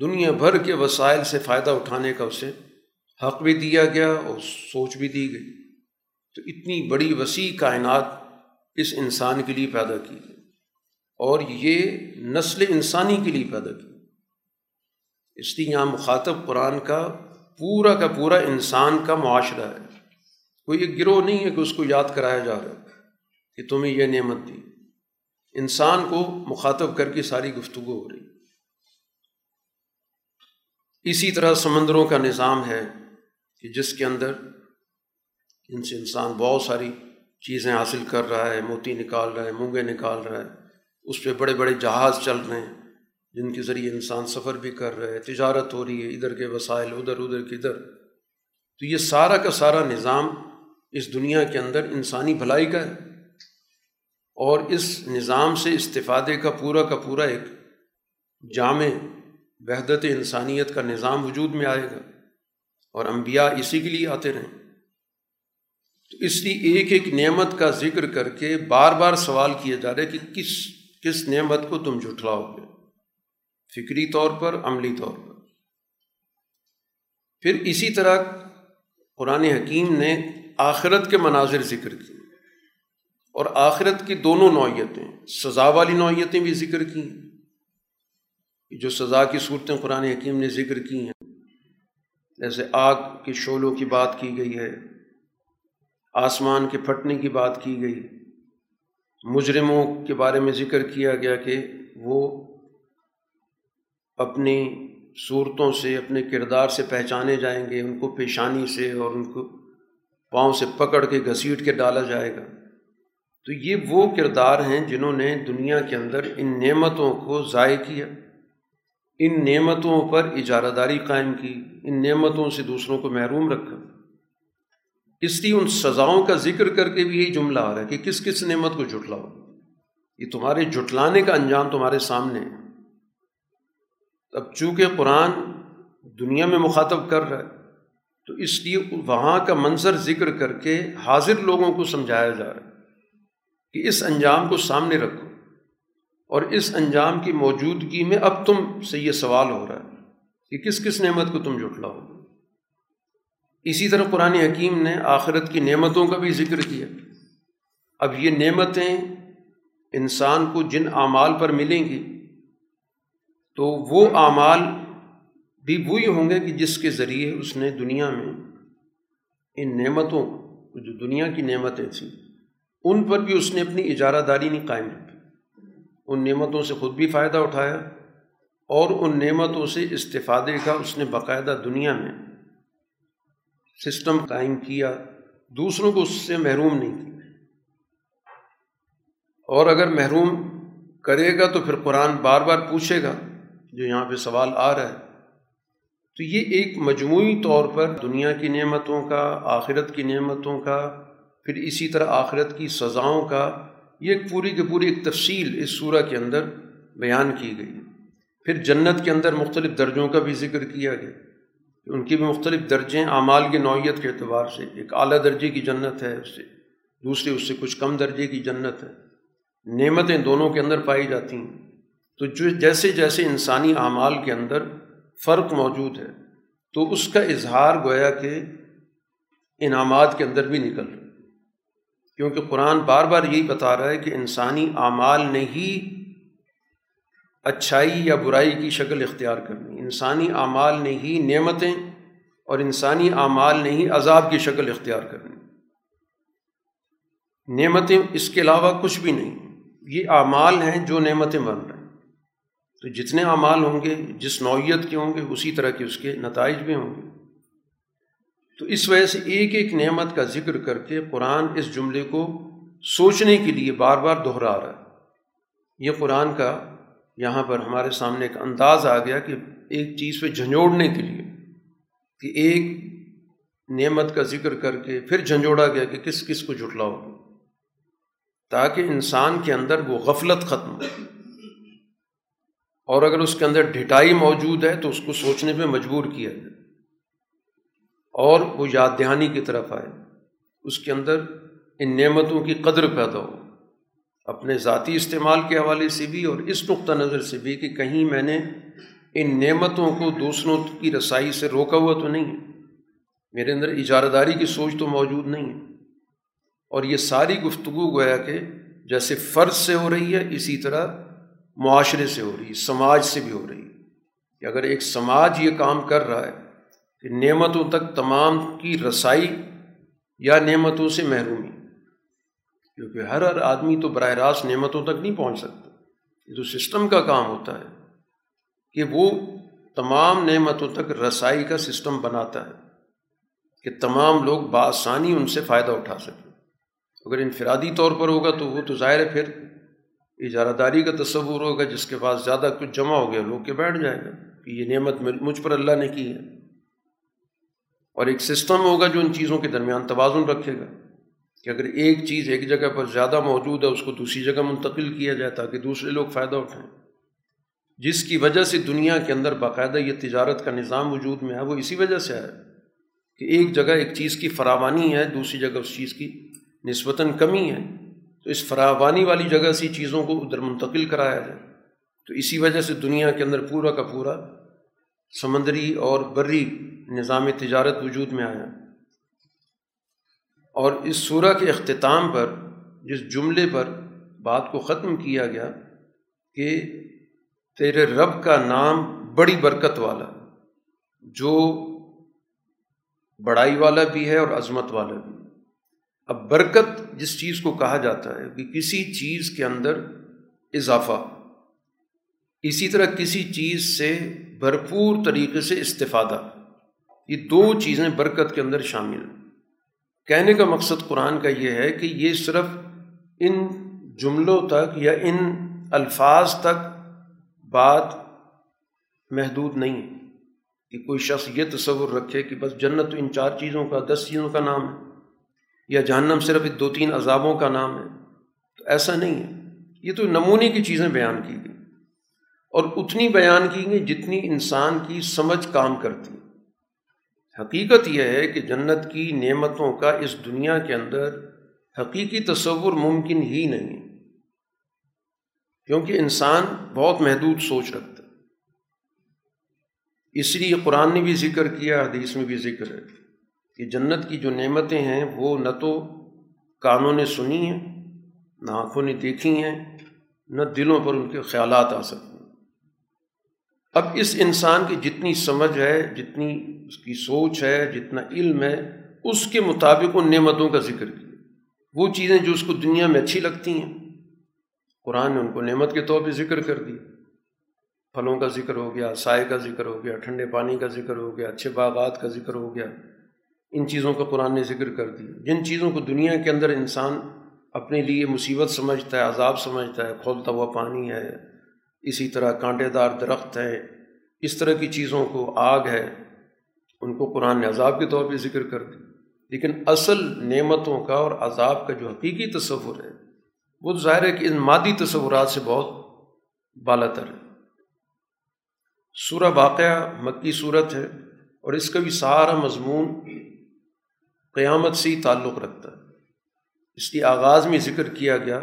دنیا بھر کے وسائل سے فائدہ اٹھانے کا اسے حق بھی دیا گیا اور سوچ بھی دی گئی۔ تو اتنی بڑی وسیع کائنات اس انسان کے لیے پیدا کی ہے اور یہ نسل انسانی کے لیے پیدا کی اس لیے یہاں مخاطب قرآن کا پورا کا پورا انسان کا معاشرہ ہے۔ کوئی ایک گروہ نہیں ہے کہ اس کو یاد کرایا جا رہا ہے کہ تمہیں یہ نعمت دی۔ انسان کو مخاطب کر کے ساری گفتگو ہو رہی۔ اسی طرح سمندروں کا نظام ہے کہ جس کے اندر ان سے انسان بہت ساری چیزیں حاصل کر رہا ہے، موتی نکال رہا ہے، مونگے نکال رہا ہے، اس پہ بڑے بڑے جہاز چل رہے ہیں، جن کے ذریعے انسان سفر بھی کر رہے ہیں تجارت ہو رہی ہے، ادھر کے وسائل، ادھر ادھر کے ادھر۔ تو یہ سارا کا سارا نظام اس دنیا کے اندر انسانی بھلائی کا ہے۔ اور اس نظام سے استفادے کا پورا کا پورا ایک جامع وحدت انسانیت کا نظام وجود میں آئے گا۔ اور انبیاء اسی کے لیے آتے رہیں۔ تو اس لیے ایک ایک نعمت کا ذکر کر کے بار بار سوال کیا جا رہا ہے کہ کس کس نعمت کو تم جھٹلاؤ گے فکری طور پر، عملی طور پر۔ پھر اسی طرح قرآن حکیم نے آخرت کے مناظر ذکر کیے۔ اور آخرت کی دونوں نوعیتیں، سزا والی نوعیتیں بھی ذکر کی ہیں۔ جو سزا کی صورتیں قرآن حکیم نے ذکر کی ہیں، جیسے آگ کے شعلوں کی بات کی گئی ہے آسمان کے پھٹنے کی بات کی گئی۔ مجرموں کے بارے میں ذکر کیا گیا کہ وہ اپنی صورتوں سے، اپنے کردار سے پہچانے جائیں گے، ان کو پیشانی سے اور ان کو پاؤں سے پکڑ کے گھسیٹ کے ڈالا جائے گا۔ تو یہ وہ کردار ہیں جنہوں نے دنیا کے اندر ان نعمتوں کو ضائع کیا۔ ان نعمتوں پر اجارہ داری قائم کی، ان نعمتوں سے دوسروں کو محروم رکھا۔ اس لیے ان سزاؤں کا ذکر کر کے بھی یہی جملہ آ رہا ہے کہ کس کس نعمت کو جھٹلاؤ۔ یہ تمہارے جھٹلانے کا انجام تمہارے سامنے ہے۔ اب چونکہ قرآن دنیا میں مخاطب کر رہا ہے، تو اس لیے وہاں کا منظر ذکر کر کے حاضر لوگوں کو سمجھایا جا رہا ہے کہ اس انجام کو سامنے رکھو۔ اور اس انجام کی موجودگی میں اب تم سے یہ سوال ہو رہا ہے کہ کس کس نعمت کو تم جٹلاؤ اسی طرح قرآن حکیم نے آخرت کی نعمتوں کا بھی ذکر کیا۔ اب یہ نعمتیں انسان کو جن اعمال پر ملیں گی، تو وہ اعمال بھی وہی ہوں گے کہ جس کے ذریعے اس نے دنیا میں ان نعمتوں جو دنیا کی نعمتیں تھیں، ان پر بھی اس نے اپنی اجارہ داری نہیں قائم رکھی۔ ان نعمتوں سے خود بھی فائدہ اٹھایا اور ان نعمتوں سے استفادے کا اس نے باقاعدہ دنیا میں سسٹم قائم کیا، دوسروں کو اس سے محروم نہیں کیا اور اگر محروم کرے گا تو پھر قرآن بار بار پوچھے گا جو یہاں پہ سوال آ رہا ہے۔ تو یہ ایک مجموعی طور پر دنیا کی نعمتوں کا، آخرت کی نعمتوں کا، پھر اسی طرح آخرت کی سزاؤں کا، یہ ایک پوری کی پوری ایک تفصیل اس صورح کے اندر بیان کی گئی۔ پھر جنت کے اندر مختلف درجوں کا بھی ذکر کیا گیا۔ ان کی بھی مختلف درجیں اعمال کی نوعیت کے اعتبار سے ایک اعلیٰ درجے کی جنت ہے، اس سے دوسری اس سے کچھ کم درجے کی جنت ہے۔ نعمتیں دونوں کے اندر پائی جاتی ہیں۔ تو جو جیسے جیسے انسانی اعمال کے اندر فرق موجود ہے، تو اس کا اظہار گویا کہ انعامات کے اندر بھی نکل۔ رہا کیونکہ قرآن بار بار یہی بتا رہا ہے کہ انسانی اعمال نے ہی اچھائی یا برائی کی شکل اختیار کرنی انسانی اعمال نے ہی نعمتیں اور انسانی اعمال نے ہی عذاب کی شکل اختیار کرنی۔ نعمتیں اس کے علاوہ کچھ بھی نہیں، یہ اعمال ہیں جو نعمتیں بن رہے ہیں۔ تو جتنے اعمال ہوں گے، جس نوعیت کے ہوں گے، اسی طرح کے اس کے نتائج بھی ہوں گے۔ تو اس وجہ سے ایک ایک نعمت کا ذکر کر کے قرآن اس جملے کو سوچنے کے لیے بار بار دہرا رہا ہے۔ یہ قرآن کا یہاں پر ہمارے سامنے ایک انداز آ گیا کہ ایک چیز پہ جھنجھوڑنے کے لیے کہ ایک نعمت کا ذکر کر کے پھر جھنجھوڑا گیا کہ کس کس کو جھٹلاؤ تاکہ انسان کے اندر وہ غفلت ختم ہو۔ اور اگر اس کے اندر ڈھٹائی موجود ہے تو اس کو سوچنے پہ مجبور کیا جائے۔ اور وہ یاد دہانی کی طرف آئے۔ اس کے اندر ان نعمتوں کی قدر پیدا ہو۔ اپنے ذاتی استعمال کے حوالے سے بھی اور اس نقطہ نظر سے بھی کہ کہیں میں نے ان نعمتوں کو دوسروں کی رسائی سے روکا ہوا تو نہیں ہے۔ میرے اندر اجارہ داری کی سوچ تو موجود نہیں ہے۔ اور یہ ساری گفتگو گویا کہ جیسے فرض سے ہو رہی ہے، اسی طرح معاشرے سے ہو رہی ہے، سماج سے بھی ہو رہی ہے۔ کہ اگر ایک سماج یہ کام کر رہا ہے کہ نعمتوں تک تمام کی رسائی یا نعمتوں سے محرومی، کیونکہ ہر ہر آدمی تو براہ راست نعمتوں تک نہیں پہنچ سکتا۔ یہ تو سسٹم کا کام ہوتا ہے۔ کہ وہ تمام نعمتوں تک رسائی کا سسٹم بناتا ہے کہ تمام لوگ بآسانی ان سے فائدہ اٹھا سکیں۔ اگر انفرادی طور پر ہوگا تو وہ تو ظاہر ہے پھر اجارہ داری کا تصور ہوگا، جس کے پاس زیادہ کچھ جمع ہو گیا، لوگ کے بیٹھ جائے گا کہ یہ نعمت مجھ پر اللہ نے کی ہے۔ اور ایک سسٹم ہوگا جو ان چیزوں کے درمیان توازن رکھے گا کہ اگر ایک چیز ایک جگہ پر زیادہ موجود ہے، اس کو دوسری جگہ منتقل کیا جائے تاکہ دوسرے لوگ فائدہ اٹھائیں۔ جس کی وجہ سے دنیا کے اندر باقاعدہ یہ تجارت کا نظام وجود میں ہے، وہ اسی وجہ سے ہے کہ ایک جگہ ایک چیز کی فراوانی ہے، دوسری جگہ اس چیز کی نسبتاً کمی ہے۔ تو اس فراوانی والی جگہ سے چیزوں کو ادھر منتقل کرایا جائے۔ تو اسی وجہ سے دنیا کے اندر پورا کا پورا سمندری اور بری نظام تجارت وجود میں آیا۔ اور اس سورہ کے اختتام پر، جس جملے پر بات کو ختم کیا گیا کہ تیرے رب کا نام بڑی برکت والا، جو بڑائی والا بھی ہے اور عظمت والا بھی۔ اب برکت جس چیز کو کہا جاتا ہے کہ کسی چیز کے اندر اضافہ۔ اسی طرح کسی چیز سے بھرپور طریقے سے استفادہ۔ یہ دو چیزیں برکت کے اندر شامل ہیں۔ کہنے کا مقصد قرآن کا یہ ہے کہ یہ صرف ان جملوں تک یا ان الفاظ تک بات محدود نہیں ہے کہ کوئی شخص یہ تصور رکھے کہ بس جنت تو ان چار چیزوں کا، دس چیزوں کا نام ہے، یا جہنم صرف دو تین عذابوں کا نام ہے، تو ایسا نہیں ہے۔ یہ تو نمونے کی چیزیں بیان کی گئی۔ اور اتنی بیان کی گئی جتنی انسان کی سمجھ کام کرتی۔ حقیقت یہ ہے کہ جنت کی نعمتوں کا اس دنیا کے اندر حقیقی تصور ممکن ہی نہیں کیونکہ انسان بہت محدود سوچ رکھتا ہے۔ اس لیے قرآن نے بھی ذکر کیا، حدیث میں بھی ذکر ہے کہ جنت کی جو نعمتیں ہیں وہ نہ تو کانوں نے سنی ہیں، نہ آنکھوں نے دیکھی ہیں، نہ دلوں پر ان کے خیالات آ سکتے ہیں۔ اب اس انسان کی جتنی سمجھ ہے، جتنی اس کی سوچ ہے، جتنا علم ہے، اس کے مطابق ان نعمتوں کا ذکر کیا۔ وہ چیزیں جو اس کو دنیا میں اچھی لگتی ہیں قرآن نے ان کو نعمت کے طور پہ ذکر کر دی۔ پھلوں کا ذکر ہو گیا، سائے کا ذکر ہو گیا، ٹھنڈے پانی کا ذکر ہو گیا، اچھے باغات کا ذکر ہو گیا۔ ان چیزوں کا قرآن نے ذکر کر دیا۔ جن چیزوں کو دنیا کے اندر انسان اپنے لیے مصیبت سمجھتا ہے، عذاب سمجھتا ہے، کھولتا ہوا پانی ہے، اسی طرح کانٹے دار درخت ہے اس طرح کی چیزوں کو آگ ہے، ان کو قرآن نے عذاب کے طور پہ ذکر کر دی لیکن اصل نعمتوں کا اور عذاب کا جو حقیقی تصور ہے وہ ظاہر ہے کہ ان مادی تصورات سے بہت بالا تر ہے۔ سورہ واقعہ مکی صورت ہے اور اس کا بھی سارا مضمون قیامت سے ہی تعلق رکھتا ہے۔ اس لیے آغاز میں ذکر کیا گیا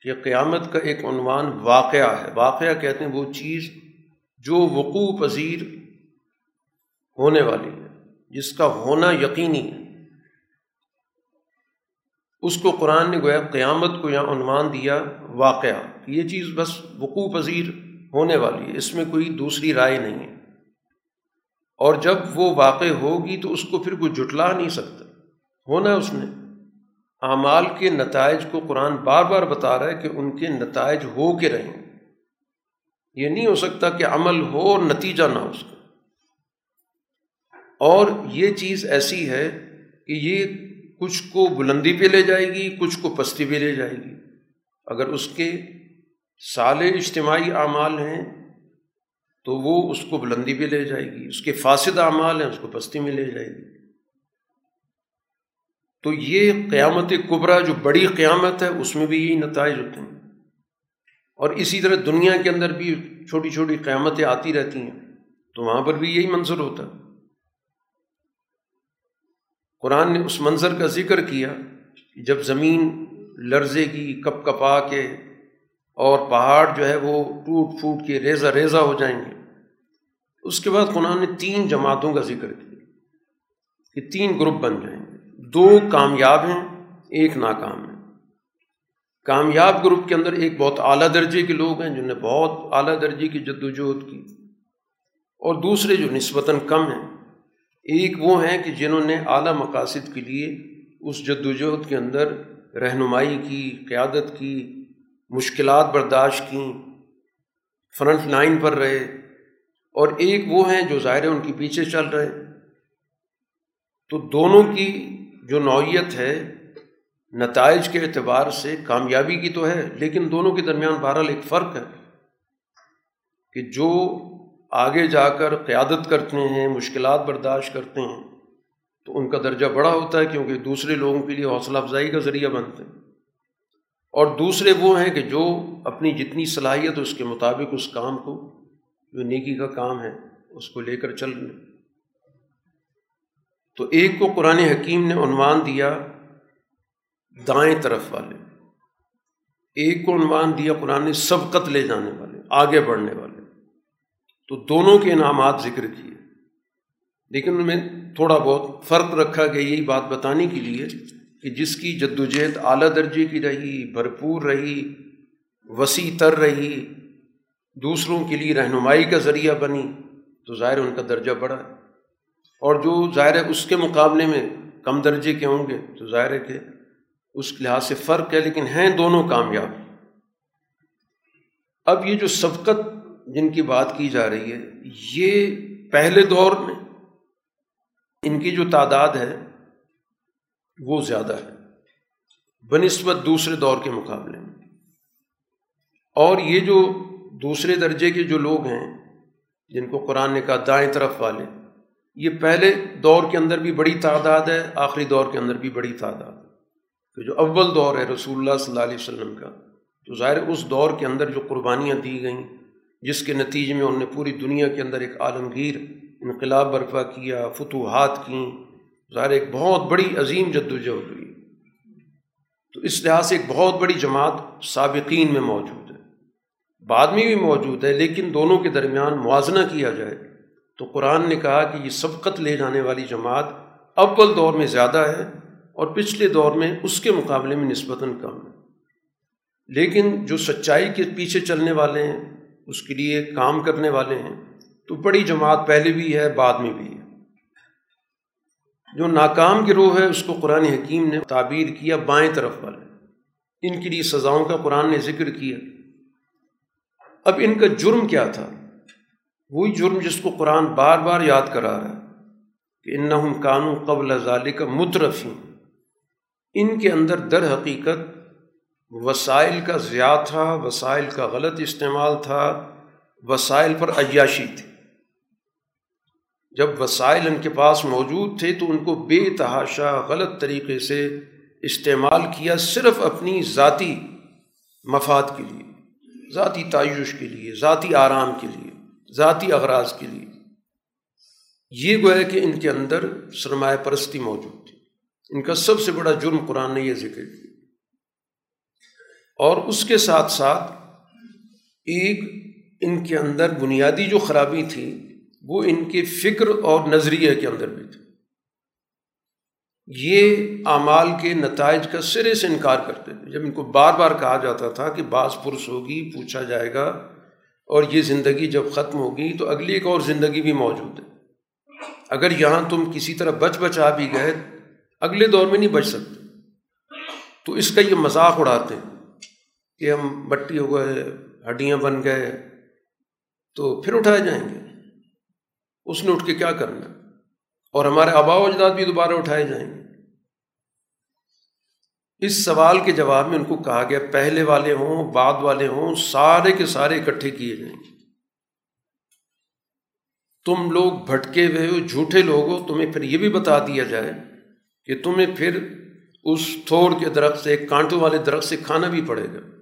کہ قیامت کا ایک عنوان واقعہ ہے۔ واقعہ کہتے ہیں وہ چیز جو وقوع پذیر ہونے والی ہے، جس کا ہونا یقینی ہے۔ اس کو قرآن نے گویا قیامت کو یہاں عنوان دیا واقعہ۔ یہ چیز بس وقوع پذیر ہونے والی ہے، اس میں کوئی دوسری رائے نہیں ہے۔ اور جب وہ واقع ہوگی تو اس کو پھر کوئی جٹلا نہیں سکتا۔ ہونا اس نے۔ اعمال کے نتائج کو قرآن بار بار بتا رہا ہے کہ ان کے نتائج ہو کے رہیں۔ یہ نہیں ہو سکتا کہ عمل ہو اور نتیجہ نہ ہو اس کا۔ اور یہ چیز ایسی ہے کہ یہ کچھ کو بلندی پہ لے جائے گی، کچھ کو پستی پہ لے جائے گی۔ اگر اس کے سال اجتماعی اعمال ہیں تو وہ اس کو بلندی پہ لے جائے گی، اس کے فاسد اعمال ہیں، اس کو پستی میں لے جائے گی۔ تو یہ قیامت کبرا جو بڑی قیامت ہے، اس میں بھی یہی نتائج ہوتے ہیں۔ اور اسی طرح دنیا کے اندر بھی چھوٹی چھوٹی قیامتیں آتی رہتی ہیں، تو وہاں پر بھی یہی منظر ہوتا ہے۔ قرآن نے اس منظر کا ذکر کیا جب زمین لرزے گی کپ کپا کے اور پہاڑ جو ہے وہ ٹوٹ پھوٹ کے ریزہ ریزہ ہو جائیں گے، اس کے بعد قرآن نے تین جماعتوں کا ذکر کیا کہ تین گروپ بن جائیں گے۔ دو کامیاب ہیں، ایک ناکام ہے کامیاب گروپ کے اندر ایک بہت اعلیٰ درجے کے لوگ ہیں جنہوں نے بہت اعلیٰ درجے کی جد وجہد کی اور دوسرے جو نسبتاً کم ہیں ایک وہ ہیں کہ جنہوں نے اعلیٰ مقاصد کے لیے اس جد وجہد کے اندر رہنمائی کی، قیادت کی، مشکلات برداشت کیں فرنٹ لائن پر رہے۔ اور ایک وہ ہیں جو ظاہر ان کے پیچھے چل رہے۔ تو دونوں کی جو نوعیت ہے، نتائج کے اعتبار سے کامیابی کی تو ہے، لیکن دونوں کے درمیان بہرحال ایک فرق ہے کہ جو آگے جا کر قیادت کرتے ہیں، مشکلات برداشت کرتے ہیں، تو ان کا درجہ بڑا ہوتا ہے کیونکہ دوسرے لوگوں کے لیے حوصلہ افزائی کا ذریعہ بنتے ہیں۔ اور دوسرے وہ ہیں کہ جو اپنی جتنی صلاحیت اس کے مطابق اس کام کو، جو نیکی کا کام ہے، اس کو لے کر چل رہے تو ایک کو قرآن حکیم نے عنوان دیا دائیں طرف والے۔ ایک کو عنوان دیا قرآن نے سبقت لے جانے والے، آگے بڑھنے والے۔ تو دونوں کے انعامات ذکر کیے۔ لیکن ان میں تھوڑا بہت فرق رکھا گیا یہی بات بتانے کے لیے کہ جس کی جد اعلیٰ درجے کی رہی، بھرپور رہی، وسیع تر رہی، دوسروں کے لیے رہنمائی کا ذریعہ بنی، تو ظاہر ان کا درجہ بڑھا۔ ہے اور جو ظاہر ہے اس کے مقابلے میں کم درجے کے ہوں گے، تو ظاہر ہے کہ اس لحاظ سے فرق ہے، لیکن ہیں دونوں کامیاب۔ اب یہ جو سبقت جن کی بات کی جا رہی ہے، یہ پہلے دور میں ان کی جو تعداد ہے، وہ زیادہ ہے۔ بنسبت دوسرے دور کے مقابلے میں۔ اور یہ جو دوسرے درجے کے جو لوگ ہیں، جن کو قرآن نے کہا دائیں طرف والے، یہ پہلے دور کے اندر بھی بڑی تعداد ہے، آخری دور کے اندر بھی بڑی تعداد ہے۔ کہ جو اول دور ہے رسول اللہ صلی اللہ علیہ وسلم کا، تو ظاہر اس دور کے اندر جو قربانیاں دی گئیں جس کے نتیجے میں انہوں نے پوری دنیا کے اندر ایک عالمگیر انقلاب برپا کیا، فتوحات کیں۔ ظاہر ایک بہت بڑی عظیم جد ہوئی۔ تو اس لحاظ سے ایک بہت بڑی جماعت سابقین میں موجود ہے۔ بعد میں بھی موجود ہے، لیکن دونوں کے درمیان موازنہ کیا جائے۔ تو قرآن نے کہا کہ یہ سبقت لے جانے والی جماعت اول دور میں زیادہ ہے اور پچھلے دور میں اس کے مقابلے میں نسبتاً کم ہے۔ لیکن جو سچائی کے پیچھے چلنے والے ہیں اس کے لیے کام کرنے والے ہیں۔ تو بڑی جماعت پہلے بھی ہے، بعد میں بھی ہے۔ جو ناکام گروہ ہے، اس کو قرآن حکیم نے تعبیر کیا بائیں طرف والے۔ ان کے لیے سزاؤں کا قرآن نے ذکر کیا۔ اب ان کا جرم کیا تھا؟ وہی جرم جس کو قرآن بار بار یاد کرا رہا ہے کہ ان قانون قبل ظال کا مترفی ان کے اندر در حقیقت وسائل کا زیادہ تھا، وسائل کا غلط استعمال تھا، وسائل پر عیاشی تھی۔ جب وسائل ان کے پاس موجود تھے تو ان کو بے تحاشا غلط طریقے سے استعمال کیا صرف اپنی ذاتی مفاد کے لیے، ذاتی تعیش کے لیے، ذاتی آرام کے لیے، ذاتی اغراض کے لیے۔ یہ گویا کہ ان کے اندر سرمایہ پرستی موجود تھی۔ ان کا سب سے بڑا جرم قرآن نے یہ ذکر کیا۔ اور اس کے ساتھ ساتھ ایک ان کے اندر بنیادی جو خرابی تھی، وہ ان کے فکر اور نظریے کے اندر بھی تھی۔ یہ اعمال کے نتائج کا سرے سے انکار کرتے تھے۔ جب ان کو بار بار کہا جاتا تھا کہ بعض پرس ہوگی، پوچھا جائے گا اور یہ زندگی جب ختم ہوگی تو اگلی ایک اور زندگی بھی موجود ہے۔ اگر یہاں تم کسی طرح بچ بچا بھی گئے، اگلے دور میں نہیں بچ سکتے۔ تو اس کا یہ مذاق اڑاتے ہیں۔ کہ ہم مٹی ہو گئے ہڈیاں بن گئے تو پھر اٹھائے جائیں گے۔ اس نے اٹھ کے کیا کرنا؟ اور ہمارے آبا و اجداد بھی دوبارہ اٹھائے جائیں گے۔ اس سوال کے جواب میں ان کو کہا گیا، پہلے والے ہوں، بعد والے ہوں، سارے کے سارے اکٹھے کیے جائیں گے۔ تم لوگ بھٹکے ہوئے ہو، جھوٹے لوگ ہو، تمہیں پھر یہ بھی بتا دیا جائے کہ تمہیں پھر اس تھوڑ کے درخت سے کانٹوں والے درخت سے کھانا بھی پڑے گا۔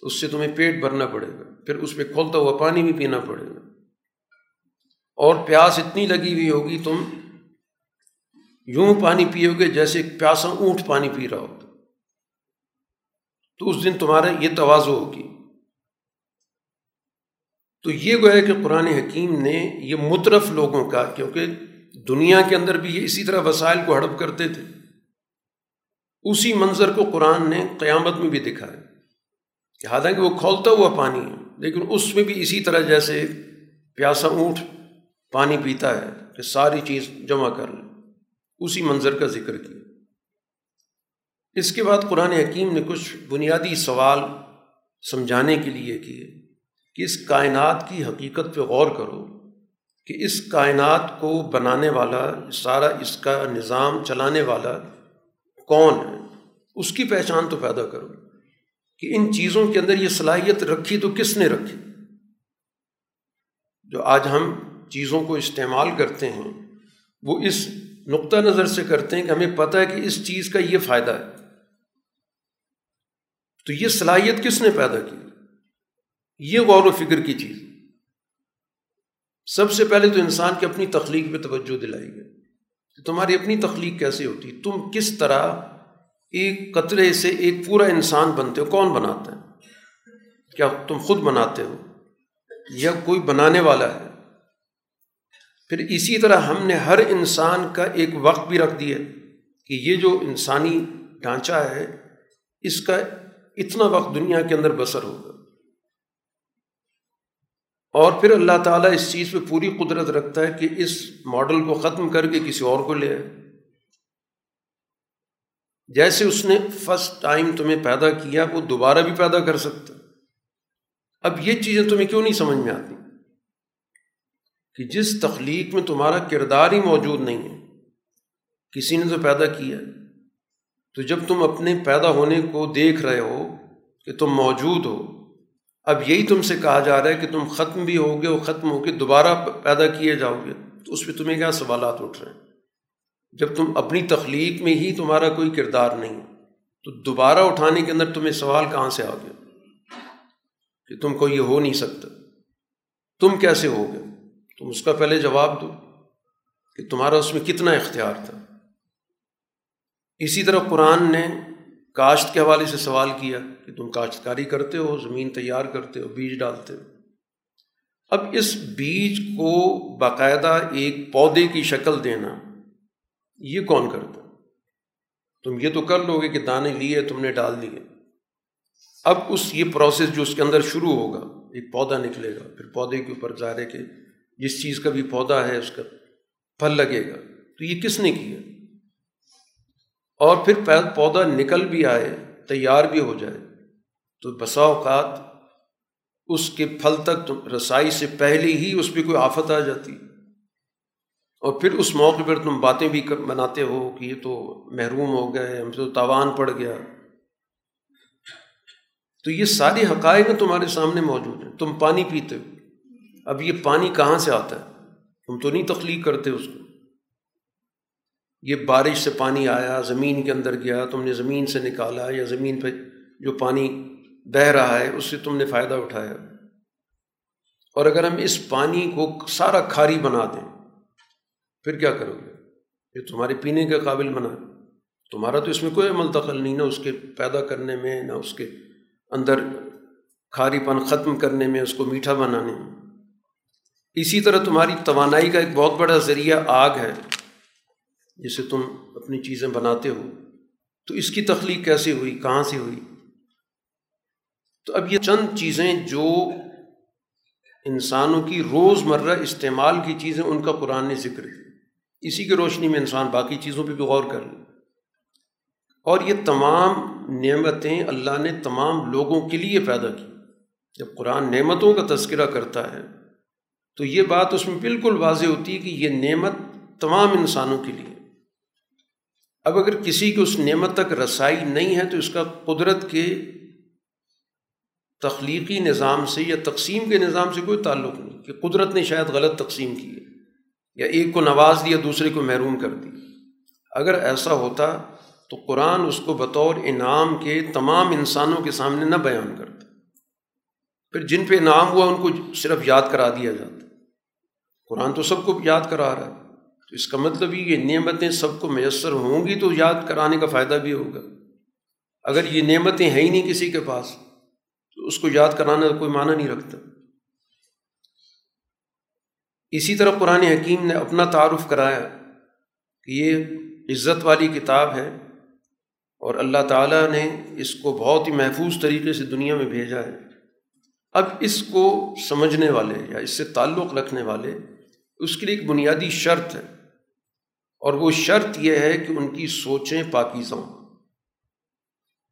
تو اس سے تمہیں پیٹ بھرنا پڑے گا۔ پھر اس پہ کھولتا ہوا پانی بھی پینا پڑے گا۔ اور پیاس اتنی لگی ہوئی ہوگی تم یوں پانی پیو گے جیسے پیاسا اونٹ پانی پی رہا ہوتا۔ تو اس دن تمہارا یہ توازو ہوگی۔ تو یہ گویا کہ قرآن حکیم نے یہ مترف لوگوں کا، کیونکہ دنیا کے اندر بھی یہ اسی طرح وسائل کو ہڑپ کرتے تھے۔ اسی منظر کو قرآن نے قیامت میں بھی دکھایا۔ کہ حالانکہ وہ کھولتا ہوا پانی ہے۔ لیکن اس میں بھی اسی طرح جیسے پیاسا اونٹ پانی پیتا ہے کہ ساری چیز جمع کر لیں اسی منظر کا ذکر کیا۔ اس کے بعد قرآن حکیم نے کچھ بنیادی سوال سمجھانے کے لیے کیے کہ اس کائنات کی حقیقت پہ غور کرو کہ اس کائنات کو بنانے والا، سارا اس کا نظام چلانے والا کون ہے؟ اس کی پہچان تو پیدا کرو۔ کہ ان چیزوں کے اندر یہ صلاحیت رکھی تو کس نے رکھی؟ جو آج ہم چیزوں کو استعمال کرتے ہیں، وہ اس نقطہ نظر سے کرتے ہیں کہ ہمیں پتہ ہے کہ اس چیز کا یہ فائدہ ہے۔ تو یہ صلاحیت کس نے پیدا کی؟ یہ غور و فکر کی چیز۔ سب سے پہلے تو انسان کی اپنی تخلیق پہ توجہ دلائی گئی۔ تو تمہاری اپنی تخلیق کیسے ہوتی؟ تم کس طرح ایک قطرے سے ایک پورا انسان بنتے ہو، کون بناتا ہے؟ کیا تم خود بناتے ہو؟ یا کوئی بنانے والا ہے؟ پھر اسی طرح ہم نے ہر انسان کا ایک وقت بھی رکھ دیا کہ یہ جو انسانی ڈھانچہ ہے، اس کا اتنا وقت دنیا کے اندر بسر ہوگا۔ اور پھر اللہ تعالیٰ اس چیز پہ پوری قدرت رکھتا ہے کہ اس ماڈل کو ختم کر کے کسی اور کو لے آئے۔ جیسے اس نے فرسٹ ٹائم تمہیں پیدا کیا، وہ دوبارہ بھی پیدا کر سکتا۔ اب یہ چیزیں تمہیں کیوں نہیں سمجھ میں آتی؟ کہ جس تخلیق میں تمہارا کردار ہی موجود نہیں ہے، کسی نے تو پیدا کیا۔ تو جب تم اپنے پیدا ہونے کو دیکھ رہے ہو کہ تم موجود ہو، اب یہی تم سے کہا جا رہا ہے کہ تم ختم بھی ہوگے اور ختم ہو کے دوبارہ پیدا کیے جاؤ گے۔ تو اس پہ تمہیں کیا سوالات اٹھ رہے ہیں؟ جب تم اپنی تخلیق میں ہی تمہارا کوئی کردار نہیں، تو دوبارہ اٹھانے کے اندر تمہیں سوال کہاں سے آ گیا؟ کہ تم کو یہ ہو نہیں سکتا تم کیسے ہو گئے؟ تم اس کا پہلے جواب دو کہ تمہارا اس میں کتنا اختیار تھا۔ اسی طرح قرآن نے کاشت کے حوالے سے سوال کیا کہ تم کاشتکاری کرتے ہو، زمین تیار کرتے ہو، بیج ڈالتے ہو۔ اب اس بیج کو باقاعدہ ایک پودے کی شکل دینا یہ کون کرتا تم یہ تو کر لو گے کہ دانے لیے، تم نے ڈال دیے۔ اب اس یہ پروسیس جو اس کے اندر شروع ہوگا، ایک پودا نکلے گا۔ پھر پودے کے اوپر ظاہر ہے کہ جس چیز کا بھی پودا ہے، اس کا پھل لگے گا۔ تو یہ کس نے کیا؟ اور پھر پودا نکل بھی آئے، تیار بھی ہو جائے۔ تو بسا اوقات اس کے پھل تک رسائی سے پہلے ہی اس پہ کوئی آفت آ جاتی۔ اور پھر اس موقع پر تم باتیں بھی بناتے ہو کہ یہ تو محروم ہو گئے، ہم سے تو تاوان پڑ گیا۔ تو یہ ساری حقائق تمہارے سامنے موجود ہیں۔ تم پانی پیتے ہو۔ اب یہ پانی کہاں سے آتا ہے؟ تم تو نہیں تخلیق کرتے اس کو۔ یہ بارش سے پانی آیا، زمین کے اندر گیا، تم نے زمین سے نکالا یا زمین پہ جو پانی بہہ رہا ہے، اس سے تم نے فائدہ اٹھایا۔ اور اگر ہم اس پانی کو سارا کھاری بنا دیں پھر کیا کرو گے؟ یہ تمہارے پینے کے قابل بنا تمہارا تو اس میں کوئی عمل دخل نہیں، نہ اس کے پیدا کرنے میں، نہ اس کے اندر کھاری پن ختم کرنے میں، اس کو میٹھا بنانے میں۔ اسی طرح تمہاری توانائی کا ایک بہت بڑا ذریعہ آگ ہے، جسے تم اپنی چیزیں بناتے ہو۔ تو اس کی تخلیق کیسے ہوئی؟ کہاں سے ہوئی؟ تو اب یہ چند چیزیں جو انسانوں کی روز مرہ استعمال کی چیزیں، ان کا قرآن نے ذکر کی اسی کی روشنی میں انسان باقی چیزوں پہ بھی غور کر لے۔ اور یہ تمام نعمتیں اللہ نے تمام لوگوں کے لیے پیدا کی۔ جب قرآن نعمتوں کا تذکرہ کرتا ہے، تو یہ بات اس میں بالکل واضح ہوتی ہے کہ یہ نعمت تمام انسانوں کے لیے۔ اب اگر کسی کی اس نعمت تک رسائی نہیں ہے، تو اس کا قدرت کے تخلیقی نظام سے یا تقسیم کے نظام سے کوئی تعلق نہیں، کہ قدرت نے شاید غلط تقسیم کی ہے۔ یا ایک کو نواز دیا دوسرے کو محروم کر دی۔ اگر ایسا ہوتا تو قرآن اس کو بطور انعام کے تمام انسانوں کے سامنے نہ بیان کرتا۔ پھر جن پہ انعام ہوا ان کو صرف یاد کرا دیا جاتا۔ قرآن تو سب کو یاد کرا رہا ہے۔ تو اس کا مطلب یہ نعمتیں سب کو میسر ہوں گی تو یاد کرانے کا فائدہ بھی ہوگا۔ اگر یہ نعمتیں ہیں ہی نہیں کسی کے پاس تو اس کو یاد کرانا کوئی معنی نہیں رکھتا۔ اسی طرح قرآن حکیم نے اپنا تعارف کرایا کہ یہ عزت والی کتاب ہے اور اللہ تعالیٰ نے اس کو بہت ہی محفوظ طریقے سے دنیا میں بھیجا ہے۔ اب اس کو سمجھنے والے یا اس سے تعلق رکھنے والے اس کے لیے ایک بنیادی شرط ہے اور وہ شرط یہ ہے کہ ان کی سوچیں پاکیزہ ہوں،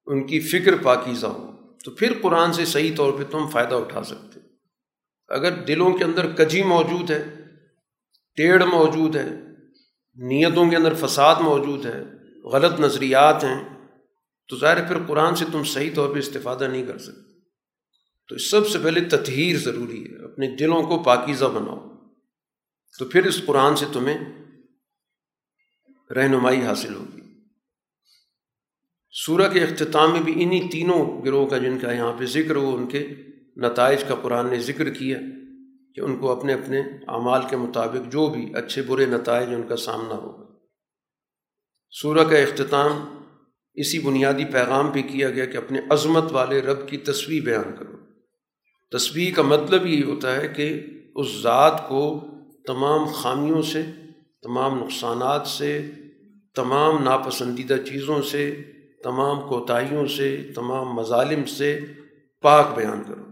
ان کی فکر پاکیزہ ہوں۔ تو پھر قرآن سے صحیح طور پہ تم فائدہ اٹھا سکتے اگر دلوں کے اندر کجی موجود ہے، ٹیڑھ موجود ہے، نیتوں کے اندر فساد موجود ہے، غلط نظریات ہیں، تو ظاہر پھر قرآن سے تم صحیح طور پہ استفادہ نہیں کر سکتے۔ تو سب سے پہلے تطہیر ضروری ہے، اپنے دلوں کو پاکیزہ بناؤ۔ تو پھر اس قرآن سے تمہیں رہنمائی حاصل ہوگی۔ سورہ کے اختتام میں بھی انہیں تینوں گروہ کا جن کا یہاں پہ ذکر ہو، ان کے نتائج کا قرآن نے ذکر کیا کہ ان کو اپنے اپنے اعمال کے مطابق جو بھی اچھے برے نتائج ان کا سامنا ہوگا۔ سورہ کا اختتام اسی بنیادی پیغام پہ کیا گیا کہ اپنے عظمت والے رب کی تصویر بیان کرو۔ تصویر کا مطلب یہ ہوتا ہے کہ اس ذات کو تمام خامیوں سے، تمام نقصانات سے، تمام ناپسندیدہ چیزوں سے، تمام کوتاہیوں سے، تمام مظالم سے پاک بیان کرو۔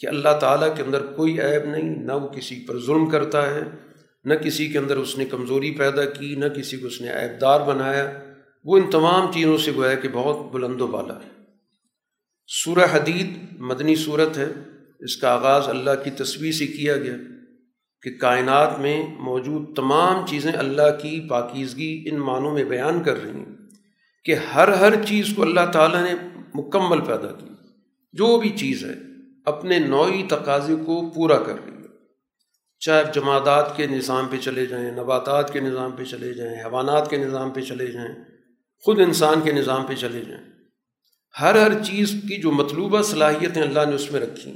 کہ اللہ تعالیٰ کے اندر کوئی عیب نہیں، نہ وہ کسی پر ظلم کرتا ہے، نہ کسی کے اندر اس نے کمزوری پیدا کی، نہ کسی کو اس نے عیب دار بنایا۔ وہ ان تمام چیزوں سے گویا کہ بہت بلند و بالا ہے۔ سورہ حدید مدنی صورت ہے۔ اس کا آغاز اللہ کی تصویر سے کیا گیا کہ کائنات میں موجود تمام چیزیں اللہ کی پاکیزگی ان معنوں میں بیان کر رہی ہیں کہ ہر ہر چیز کو اللہ تعالیٰ نے مکمل پیدا کی۔ جو بھی چیز ہے اپنے نوعی تقاضے کو پورا کر رہی ہے۔ چاہے جمادات کے نظام پہ چلے جائیں، نباتات کے نظام پہ چلے جائیں، حیوانات کے نظام پہ چلے جائیں، خود انسان کے نظام پہ چلے جائیں، ہر ہر چیز کی جو مطلوبہ صلاحیتیں اللہ نے اس میں رکھی،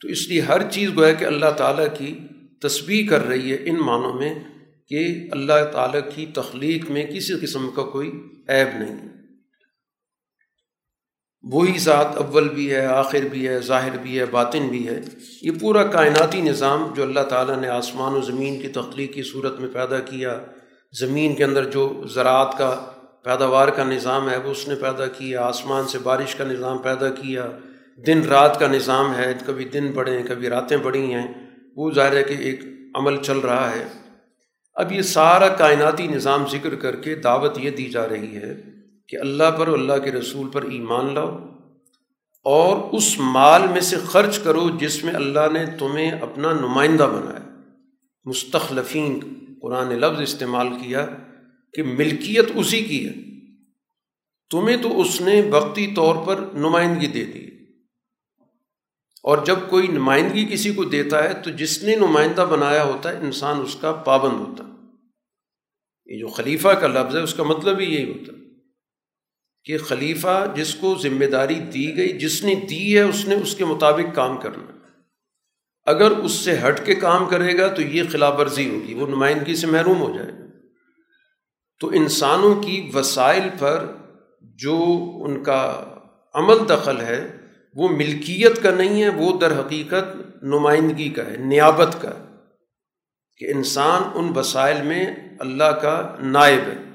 تو اس لیے ہر چیز گویا کہ اللہ تعالیٰ کی تسبیح کر رہی ہے ان معنوں میں کہ اللہ تعالیٰ کی تخلیق میں کسی قسم کا کوئی عیب نہیں۔ وہی ذات اول بھی ہے، آخر بھی ہے، ظاہر بھی ہے، باطن بھی ہے۔ یہ پورا کائناتی نظام جو اللہ تعالیٰ نے آسمان و زمین کی تخلیق کی صورت میں پیدا کیا، زمین کے اندر جو زراعت کا پیداوار کا نظام ہے، وہ اس نے پیدا کیا۔ آسمان سے بارش کا نظام پیدا کیا۔ دن رات کا نظام ہے، کبھی دن بڑھے ہیں کبھی راتیں بڑھی ہیں۔ وہ ظاہر ہے کہ ایک عمل چل رہا ہے۔ اب یہ سارا کائناتی نظام ذکر کر کے دعوت یہ دی جا رہی ہے کہ اللہ پر اللہ کے رسول پر ایمان لاؤ اور اس مال میں سے خرچ کرو جس میں اللہ نے تمہیں اپنا نمائندہ بنایا۔ مستخلفین، قرآن لفظ استعمال کیا کہ ملکیت اسی کی ہے۔ تمہیں تو اس نے وقتی طور پر نمائندگی دے دی۔ اور جب کوئی نمائندگی کسی کو دیتا ہے تو جس نے نمائندہ بنایا ہوتا ہے، انسان اس کا پابند ہوتا۔ ہے یہ جو خلیفہ کا لفظ ہے، اس کا مطلب ہی یہی ہوتا۔ ہے کہ خلیفہ جس کو ذمہ داری دی گئی، جس نے دی ہے، اس نے اس کے مطابق کام کرنا۔ اگر اس سے ہٹ کے کام کرے گا تو یہ خلاف ورزی ہوگی، وہ نمائندگی سے محروم ہو جائے گا۔ تو انسانوں کی وسائل پر جو ان کا عمل دخل ہے، وہ ملکیت کا نہیں ہے، وہ در حقیقت نمائندگی کا ہے، نیابت کا ہے۔ کہ انسان ان وسائل میں اللہ کا نائب ہے۔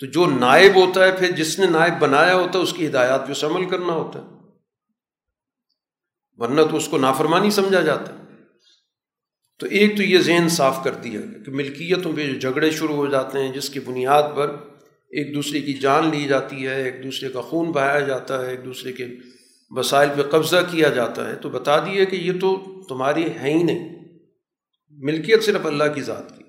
تو جو نائب ہوتا ہے، پھر جس نے نائب بنایا ہوتا ہے، اس کی ہدایات پہ عمل کرنا ہوتا ہے۔ ورنہ تو اس کو نافرمانی سمجھا جاتا ہے۔ تو ایک تو یہ ذہن صاف کر دیا گیا کہ ملکیتوں پہ جو جھگڑے شروع ہو جاتے ہیں، جس کی بنیاد پر ایک دوسرے کی جان لی جاتی ہے، ایک دوسرے کا خون بہایا جاتا ہے، ایک دوسرے کے وسائل پہ قبضہ کیا جاتا ہے۔ تو بتا دیے کہ یہ تو تمہاری ہے ہی نہیں۔ ملکیت صرف اللہ کی ذات کی۔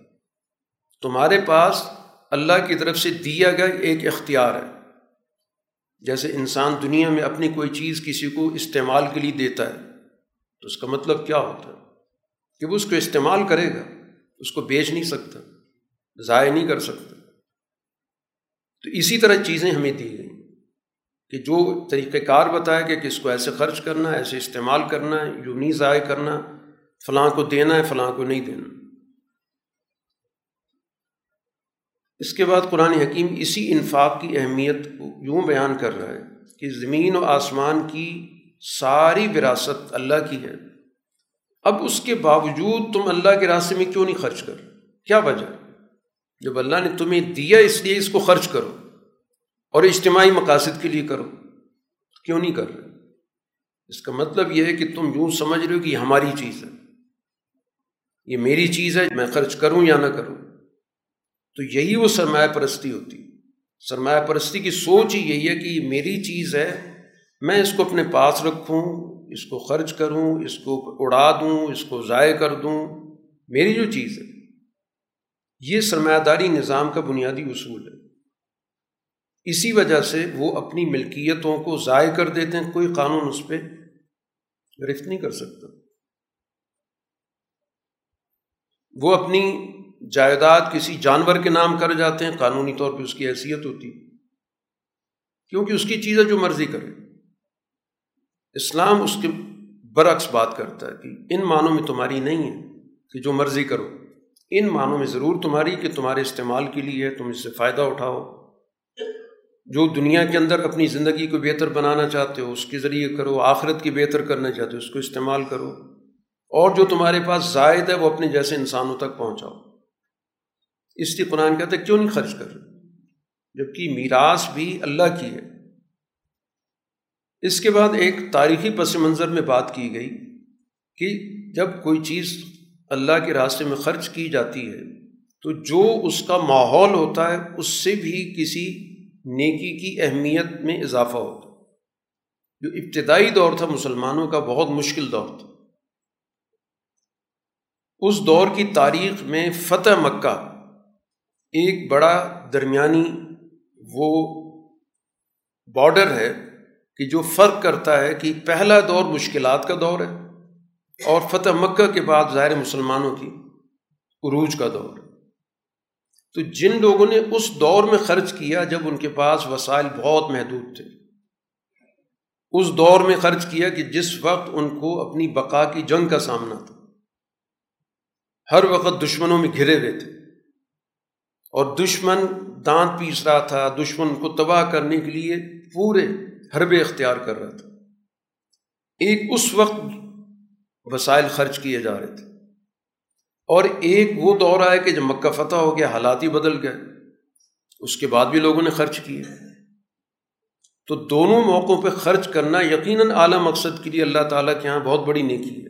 تمہارے پاس اللہ کی طرف سے دیا گیا ایک اختیار ہے۔ جیسے انسان دنیا میں اپنی کوئی چیز کسی کو استعمال کے لیے دیتا ہے، تو اس کا مطلب کیا ہوتا ہے؟ کہ وہ اس کو استعمال کرے گا، اس کو بیچ نہیں سکتا، ضائع نہیں کر سکتا۔ تو اسی طرح چیزیں ہمیں دی گئیں کہ جو طریقۂ کار بتایا کہ کس کو ایسے خرچ کرنا ہے ایسے استعمال کرنا ہے یوں نہیں ضائع کرنا، فلاں کو دینا ہے، فلاں کو نہیں دینا۔ اس کے بعد قرآن حکیم اسی انفاق کی اہمیت کو یوں بیان کر رہا ہے کہ زمین و آسمان کی ساری وراثت اللہ کی ہے۔ اب اس کے باوجود تم اللہ کے راستے میں کیوں نہیں خرچ کر؟ کیا وجہ؟ جب اللہ نے تمہیں دیا اس لیے اس کو خرچ کرو اور اجتماعی مقاصد کے لیے کرو، کیوں نہیں کر رہے؟ اس کا مطلب یہ ہے کہ تم یوں سمجھ رہے ہو کہ یہ ہماری چیز ہے۔ یہ میری چیز ہے، میں خرچ کروں یا نہ کروں؟ تو یہی وہ سرمایہ پرستی ہوتی سرمایہ پرستی کی سوچ ہی یہی ہے کہ یہ میری چیز ہے، میں اس کو اپنے پاس رکھوں، اس کو خرچ کروں، اس کو اڑا دوں، اس کو ضائع کر دوں۔ میری جو چیز ہے، یہ سرمایہ داری نظام کا بنیادی اصول ہے۔ اسی وجہ سے وہ اپنی ملکیتوں کو ضائع کر دیتے ہیں، کوئی قانون اس پہ گرفت نہیں کر سکتا۔ وہ اپنی جائیداد کسی جانور کے نام کر جاتے ہیں، قانونی طور پہ اس کی حیثیت ہوتی کیونکہ اس کی چیزیں جو مرضی کرے۔ اسلام اس کے برعکس بات کرتا ہے کہ ان معنوں میں تمہاری نہیں ہے کہ جو مرضی کرو۔ ان معنوں میں ضرور تمہاری کہ تمہارے استعمال کے لیے ہے تم اس سے فائدہ اٹھاؤ۔ جو دنیا کے اندر اپنی زندگی کو بہتر بنانا چاہتے ہو، اس کے ذریعے کرو۔ آخرت کی بہتر کرنا چاہتے ہو، اس کو استعمال کرو۔ اور جو تمہارے پاس زائد ہے، وہ اپنے جیسے انسانوں تک پہنچاؤ۔ اس لیے قرآن کہتے کیوں نہیں خرچ کر جبکہ میراث بھی اللہ کی ہے۔ اس کے بعد ایک تاریخی پس منظر میں بات کی گئی کہ جب کوئی چیز اللہ کے راستے میں خرچ کی جاتی ہے، تو جو اس کا ماحول ہوتا ہے، اس سے بھی کسی نیکی کی اہمیت میں اضافہ ہوتا جو ابتدائی دور تھا مسلمانوں کا، بہت مشکل دور تھا۔ اس دور کی تاریخ میں فتح مکہ ایک بڑا درمیانی وہ بارڈر ہے کہ جو فرق کرتا ہے کہ پہلا دور مشکلات کا دور ہے اور فتح مکہ کے بعد ظاہر مسلمانوں کی عروج کا دور۔ تو جن لوگوں نے اس دور میں خرچ کیا جب ان کے پاس وسائل بہت محدود تھے، اس دور میں خرچ کیا کہ جس وقت ان کو اپنی بقا کی جنگ کا سامنا تھا۔ ہر وقت دشمنوں میں گھرے ہوئے تھے۔ اور دشمن دانت پیس رہا تھا، دشمن کو تباہ کرنے کے لیے پورے حربے اختیار کر رہا تھا۔ ایک اس وقت وسائل خرچ کیے جا رہے تھے۔ اور ایک وہ دور آیا کہ جب مکہ فتح ہو گیا، حالات ہی بدل گئے۔ اس کے بعد بھی لوگوں نے خرچ کیے۔ تو دونوں موقعوں پہ خرچ کرنا یقیناً اعلیٰ مقصد کے لیے اللہ تعالیٰ کے یہاں بہت بڑی نیکی ہے۔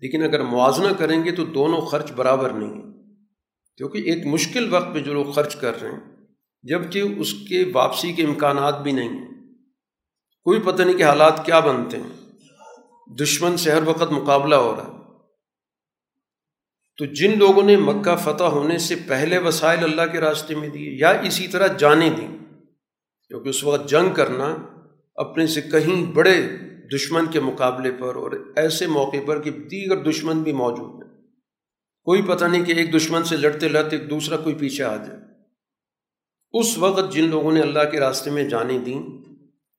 لیکن اگر موازنہ کریں گے تو دونوں خرچ برابر نہیں ہیں۔ کیونکہ ایک مشکل وقت پہ جو لوگ خرچ کر رہے ہیں جبکہ اس کے واپسی کے امکانات بھی نہیں ہیں۔ کوئی پتہ نہیں کہ حالات کیا بنتے ہیں۔ دشمن سے ہر وقت مقابلہ ہو رہا ہے۔ تو جن لوگوں نے مکہ فتح ہونے سے پہلے وسائل اللہ کے راستے میں دیے، یا اسی طرح جانیں دیں، کیونکہ اس وقت جنگ کرنا اپنے سے کہیں بڑے دشمن کے مقابلے پر اور ایسے موقع پر کہ دیگر دشمن بھی موجود ہیں۔ کوئی پتہ نہیں کہ ایک دشمن سے لڑتے لڑتے دوسرا کوئی پیچھے آ جائے۔ اس وقت جن لوگوں نے اللہ کے راستے میں جانیں دیں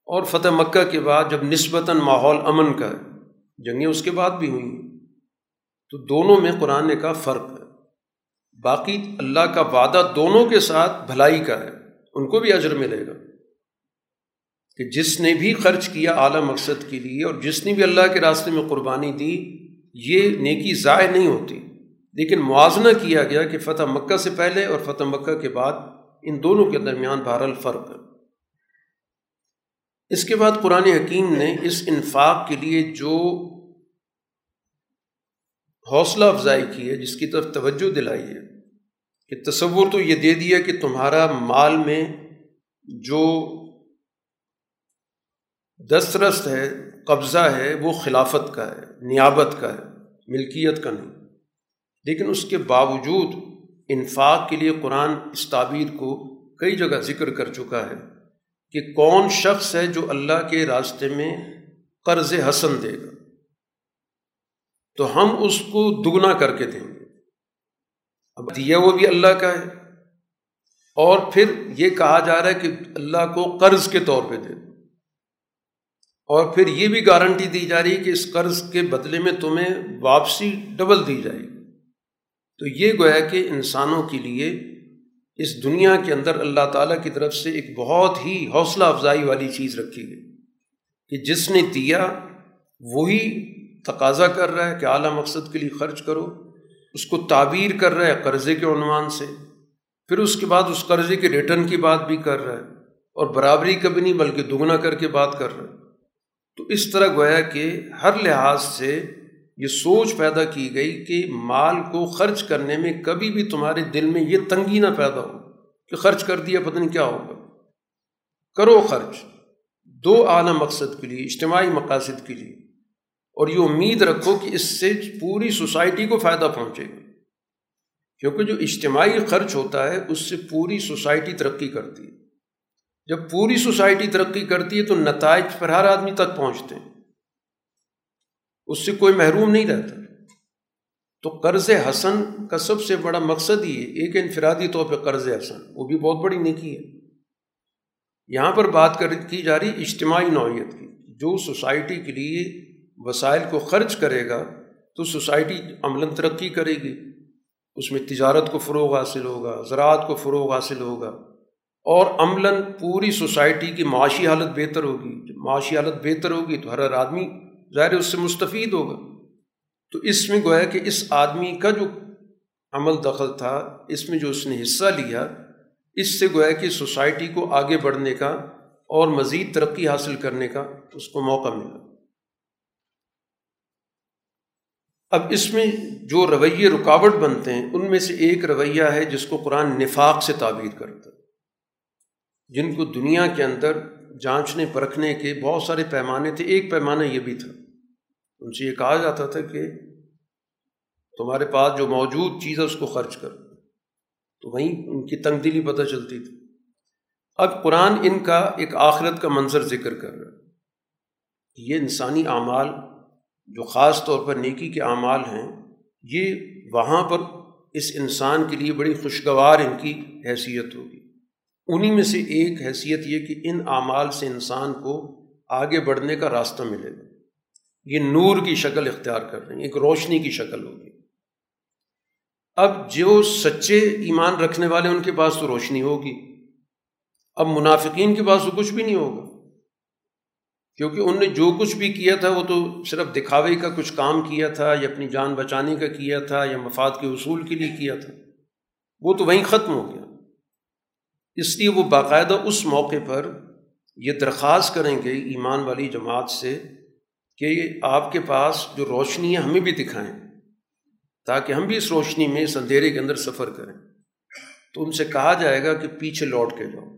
اور فتح مکہ کے بعد جب نسبتاً ماحول امن کا ہے، جنگیں اس کے بعد بھی ہوئیں، تو دونوں میں قرآن کا فرق ہے۔ باقی اللہ کا وعدہ دونوں کے ساتھ بھلائی کا ہے، ان کو بھی اجر ملے گا۔ کہ جس نے بھی خرچ کیا اعلیٰ مقصد کے لیے اور جس نے بھی اللہ کے راستے میں قربانی دی، یہ نیکی ضائع نہیں ہوتی۔ لیکن موازنہ کیا گیا کہ فتح مکہ سے پہلے اور فتح مکہ کے بعد ان دونوں کے درمیان بہرحال فرق ہے۔ اس کے بعد قرآن حکیم نے اس انفاق کے لیے جو حوصلہ افزائی کی ہے، جس کی طرف توجہ دلائی ہے، کہ تصور تو یہ دے دیا کہ تمہارا مال میں جو دسترست ہے، قبضہ ہے، وہ خلافت کا ہے، نیابت کا ہے، ملکیت کا نہیں۔ لیکن اس کے باوجود انفاق کے لیے قرآن اس تعبیر کو کئی جگہ ذکر کر چکا ہے کہ کون شخص ہے جو اللہ کے راستے میں قرض حسن دے گا۔ تو ہم اس کو دگنا کر کے دیں گے۔ اب دیا وہ بھی اللہ کا ہے۔ اور پھر یہ کہا جا رہا ہے کہ اللہ کو قرض کے طور پہ دے۔ اور پھر یہ بھی گارنٹی دی جا رہی ہے کہ اس قرض کے بدلے میں تمہیں واپسی ڈبل دی جائے گی۔ تو یہ گویا کہ انسانوں کے لیے اس دنیا کے اندر اللہ تعالیٰ کی طرف سے ایک بہت ہی حوصلہ افزائی والی چیز رکھی گئی کہ جس نے دیا، وہی تقاضا کر رہا ہے کہ اعلیٰ مقصد کے لیے خرچ کرو، اس کو تعبیر کر رہا ہے قرضے کے عنوان سے، پھر اس کے بعد اس قرضے کے ریٹرن کی بات بھی کر رہا ہے اور برابری کا بھی نہیں بلکہ دگنا کر کے بات کر رہا ہے۔ تو اس طرح گویا کہ ہر لحاظ سے یہ سوچ پیدا کی گئی کہ مال کو خرچ کرنے میں کبھی بھی تمہارے دل میں یہ تنگی نہ پیدا ہو کہ خرچ کر دیا پتہ نہیں کیا ہوگا۔ کرو خرچ، دو اعلیٰ مقصد کے لیے، اجتماعی مقاصد کے لیے۔ اور یہ امید رکھو کہ اس سے پوری سوسائٹی کو فائدہ پہنچے گا۔ کیونکہ جو اجتماعی خرچ ہوتا ہے، اس سے پوری سوسائٹی ترقی کرتی ہے۔ جب پوری سوسائٹی ترقی کرتی ہے تو نتائج پر ہر آدمی تک پہنچتے ہیں۔ اس سے کوئی محروم نہیں رہتا۔ تو قرض حسن کا سب سے بڑا مقصد ہی ہے ایک انفرادی طور پہ قرض حسن، وہ بھی بہت بڑی نیکی ہے۔ یہاں پر بات کر کی جا رہی اجتماعی نوعیت کی، جو سوسائٹی کے لیے وسائل کو خرچ کرے گا تو سوسائٹی عملاً ترقی کرے گی۔ اس میں تجارت کو فروغ حاصل ہوگا، زراعت کو فروغ حاصل ہوگا۔ اور عملاً پوری سوسائٹی کی معاشی حالت بہتر ہوگی۔ جب معاشی حالت بہتر ہوگی تو ہر ہر آدمی ظاہر اس سے مستفید ہوگا۔ تو اس میں گویا کہ اس آدمی کا جو عمل دخل تھا، اس میں جو اس نے حصہ لیا، اس سے گویا کہ سوسائٹی کو آگے بڑھنے کا اور مزید ترقی حاصل کرنے کا اس کو موقع ملا۔ اب اس میں جو رویے رکاوٹ بنتے ہیں، ان میں سے ایک رویہ ہے جس کو قرآن نفاق سے تعبیر کرتا ہے۔ جن کو دنیا کے اندر جانچنے پرکھنے کے بہت سارے پیمانے تھے۔ ایک پیمانہ یہ بھی تھا۔ ان سے یہ کہا جاتا تھا کہ تمہارے پاس جو موجود چیز ہے، اس کو خرچ کر تو وہیں ان کی تنگ دلی پتہ چلتی تھی۔ اب قرآن ان کا ایک آخرت کا منظر ذکر کر رہا ہے۔ یہ انسانی اعمال، جو خاص طور پر نیکی کے اعمال ہیں، یہ وہاں پر اس انسان کے لیے بڑی خوشگوار ان کی حیثیت ہوگی۔ انہیں میں سے ایک حیثیت یہ کہ ان اعمال سے انسان کو آگے بڑھنے کا راستہ ملے گا۔ یہ نور کی شکل اختیار کر رہے ہیں، ایک روشنی کی شکل ہوگی۔ اب جو سچے ایمان رکھنے والے ان کے پاس تو روشنی ہوگی۔ اب منافقین کے پاس تو کچھ بھی نہیں ہوگا۔ کیونکہ ان نے جو کچھ بھی کیا تھا، وہ تو صرف دکھاوے کا کچھ کام کیا تھا، یا اپنی جان بچانے کا کیا تھا، یا مفاد کے اصول کے لیے کیا تھا۔ وہ تو وہیں ختم ہو گیا۔ اس لیے وہ باقاعدہ اس موقع پر یہ درخواست کریں گے ایمان والی جماعت سے کہ آپ کے پاس جو روشنی ہے، ہمیں بھی دکھائیں، تاکہ ہم بھی اس روشنی میں، اس اندھیرے کے اندر سفر کریں۔ تو ان سے کہا جائے گا کہ پیچھے لوٹ کے جاؤ۔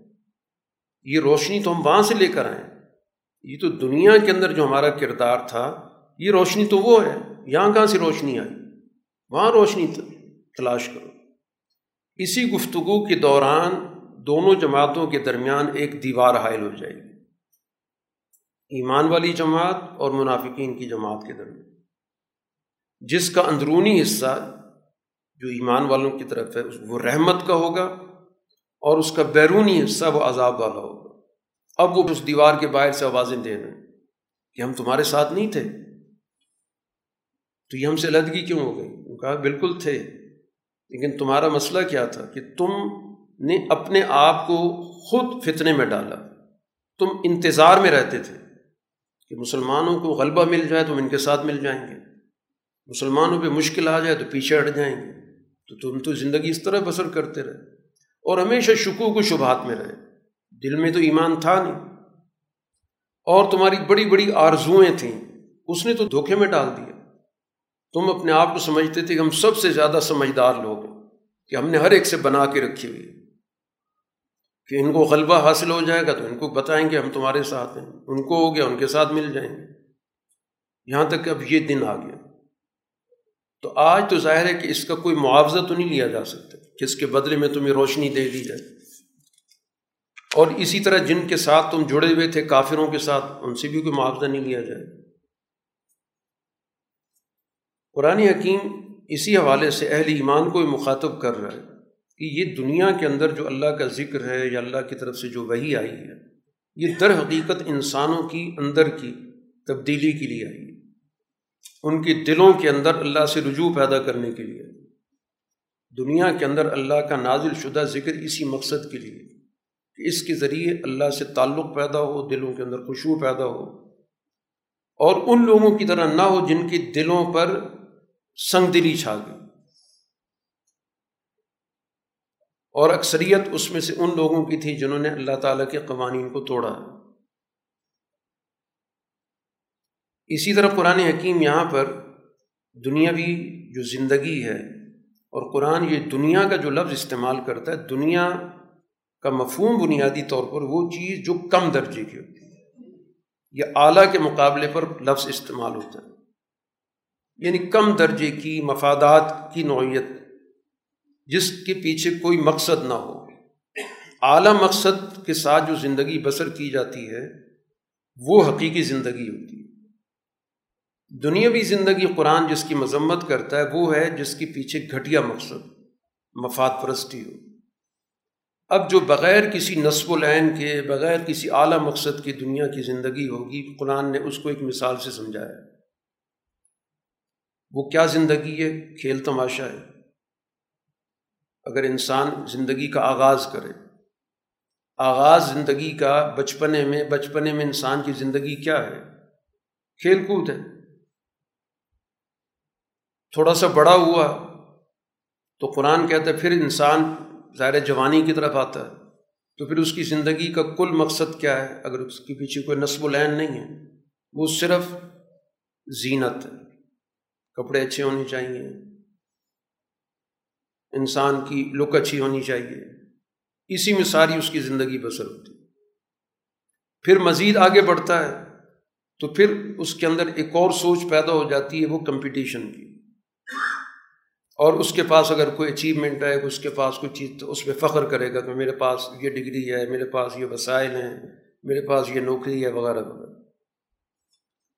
یہ روشنی تو ہم وہاں سے لے کر آئیں یہ تو دنیا کے اندر جو ہمارا کردار تھا، یہ روشنی تو وہ ہے۔ یہاں کہاں سے روشنی آئی؟ وہاں روشنی تلاش کرو۔ اسی گفتگو کے دوران دونوں جماعتوں کے درمیان ایک دیوار حائل ہو جائے گی۔ ایمان والی جماعت اور منافقین کی جماعت کے درمیان۔ جس کا اندرونی حصہ جو ایمان والوں کی طرف ہے وہ رحمت کا ہوگا اور اس کا بیرونی حصہ وہ عذاب والا ہوگا۔ اب وہ اس دیوار کے باہر سے آوازیں دے رہے ہیں کہ ہم تمہارے ساتھ نہیں تھے۔ تو یہ ہم سے علیحدگی کیوں ہو گئی؟ کہا، بالکل تھے۔ لیکن تمہارا مسئلہ کیا تھا کہ تم نے اپنے آپ کو خود فتنے میں ڈالا۔ تم انتظار میں رہتے تھے کہ مسلمانوں کو غلبہ مل جائے تو ہم ان کے ساتھ مل جائیں گے۔ مسلمانوں پہ مشکل آ جائے تو پیچھے ہٹ جائیں گے۔ تو تم تو زندگی اس طرح بسر کرتے رہے اور ہمیشہ شکو کو شبہات میں رہے۔ دل میں تو ایمان تھا نہیں۔ اور تمہاری بڑی بڑی آرزوئیں تھیں۔ اس نے تو دھوکے میں ڈال دیا۔ تم اپنے آپ کو سمجھتے تھے کہ ہم سب سے زیادہ سمجھدار لوگ ہیں، کہ ہم نے ہر ایک سے بنا کے رکھی ہوئی کہ ان کو غلبہ حاصل ہو جائے گا تو ان کو بتائیں گے ہم تمہارے ساتھ ہیں۔ ان کو ہو گیا، ان کے ساتھ مل جائیں گے۔ یہاں تک کہ اب یہ دن آ گیا۔ تو آج تو ظاہر ہے کہ اس کا کوئی معاوضہ تو نہیں لیا جا سکتا جس کے بدلے میں تمہیں روشنی دے دی جائے۔ اور اسی طرح جن کے ساتھ تم جڑے ہوئے تھے، کافروں کے ساتھ، ان سے بھی کوئی معاوضہ نہیں لیا جائے۔ قرآن حکیم اسی حوالے سے اہل ایمان کو مخاطب کر رہا ہے۔ کہ یہ دنیا کے اندر جو اللہ کا ذکر ہے یا اللہ کی طرف سے جو وہی آئی ہے، یہ در حقیقت انسانوں کی اندر کی تبدیلی کے لیے آئی ہے۔ ان کے دلوں کے اندر اللہ سے رجوع پیدا کرنے کے لیے، دنیا کے اندر اللہ کا نازل شدہ ذکر اسی مقصد کے لیے کہ اس کے ذریعے اللہ سے تعلق پیدا ہو، دلوں کے اندر خوشبو پیدا ہو۔ اور ان لوگوں کی طرح نہ ہو جن کے دلوں پر سنگ دلی چھا گئی۔ اور اکثریت اس میں سے ان لوگوں کی تھی جنہوں نے اللہ تعالیٰ کے قوانین کو توڑا۔ اسی طرح قرآن حکیم یہاں پر دنیاوی جو زندگی ہے اور قرآن یہ دنیا کا جو لفظ استعمال کرتا ہے، دنیا کا مفہوم بنیادی طور پر وہ چیز جو کم درجے کی ہوتی ہے، یا اعلیٰ کے مقابلے پر لفظ استعمال ہوتا ہے۔ یعنی کم درجے کی مفادات کی نوعیت جس کے پیچھے کوئی مقصد نہ ہو۔ اعلیٰ مقصد کے ساتھ جو زندگی بسر کی جاتی ہے، وہ حقیقی زندگی ہوتی ہے۔ دنیاوی زندگی قرآن جس کی مذمت کرتا ہے، وہ ہے جس کے پیچھے گھٹیا مقصد، مفاد پرستی ہو۔ اب جو بغیر کسی نصب العین کے، بغیر کسی اعلیٰ مقصد کی دنیا کی زندگی ہوگی، قرآن نے اس کو ایک مثال سے سمجھایا۔ وہ کیا زندگی ہے؟ کھیل تماشا ہے۔ اگر انسان زندگی کا آغاز کرے۔ آغاز زندگی کا بچپنے میں بچپنے میں انسان کی زندگی کیا ہے؟ کھیل کود ہے۔ تھوڑا سا بڑا ہوا تو قرآن کہتا ہے، پھر انسان ظاہر جوانی کی طرف آتا ہے۔ تو پھر اس کی زندگی کا کل مقصد کیا ہے؟ اگر اس کے پیچھے کوئی نصب العین نہیں ہے، وہ صرف زینت ہے۔ کپڑے اچھے ہونے چاہیے۔ انسان کی لک اچھی ہونی چاہیے۔ اسی میں ساری اس کی زندگی بسر ہوتی۔ پھر مزید آگے بڑھتا ہے، تو پھر اس کے اندر ایک اور سوچ پیدا ہو جاتی ہے، وہ کمپٹیشن کی۔ اور اس کے پاس اگر کوئی اچیومنٹ ہے، اس کے پاس کوئی چیز، تو اس پہ فخر کرے گا کہ میرے پاس یہ ڈگری ہے، میرے پاس یہ وسائل ہیں، میرے پاس یہ نوکری ہے، وغیرہ وغیرہ۔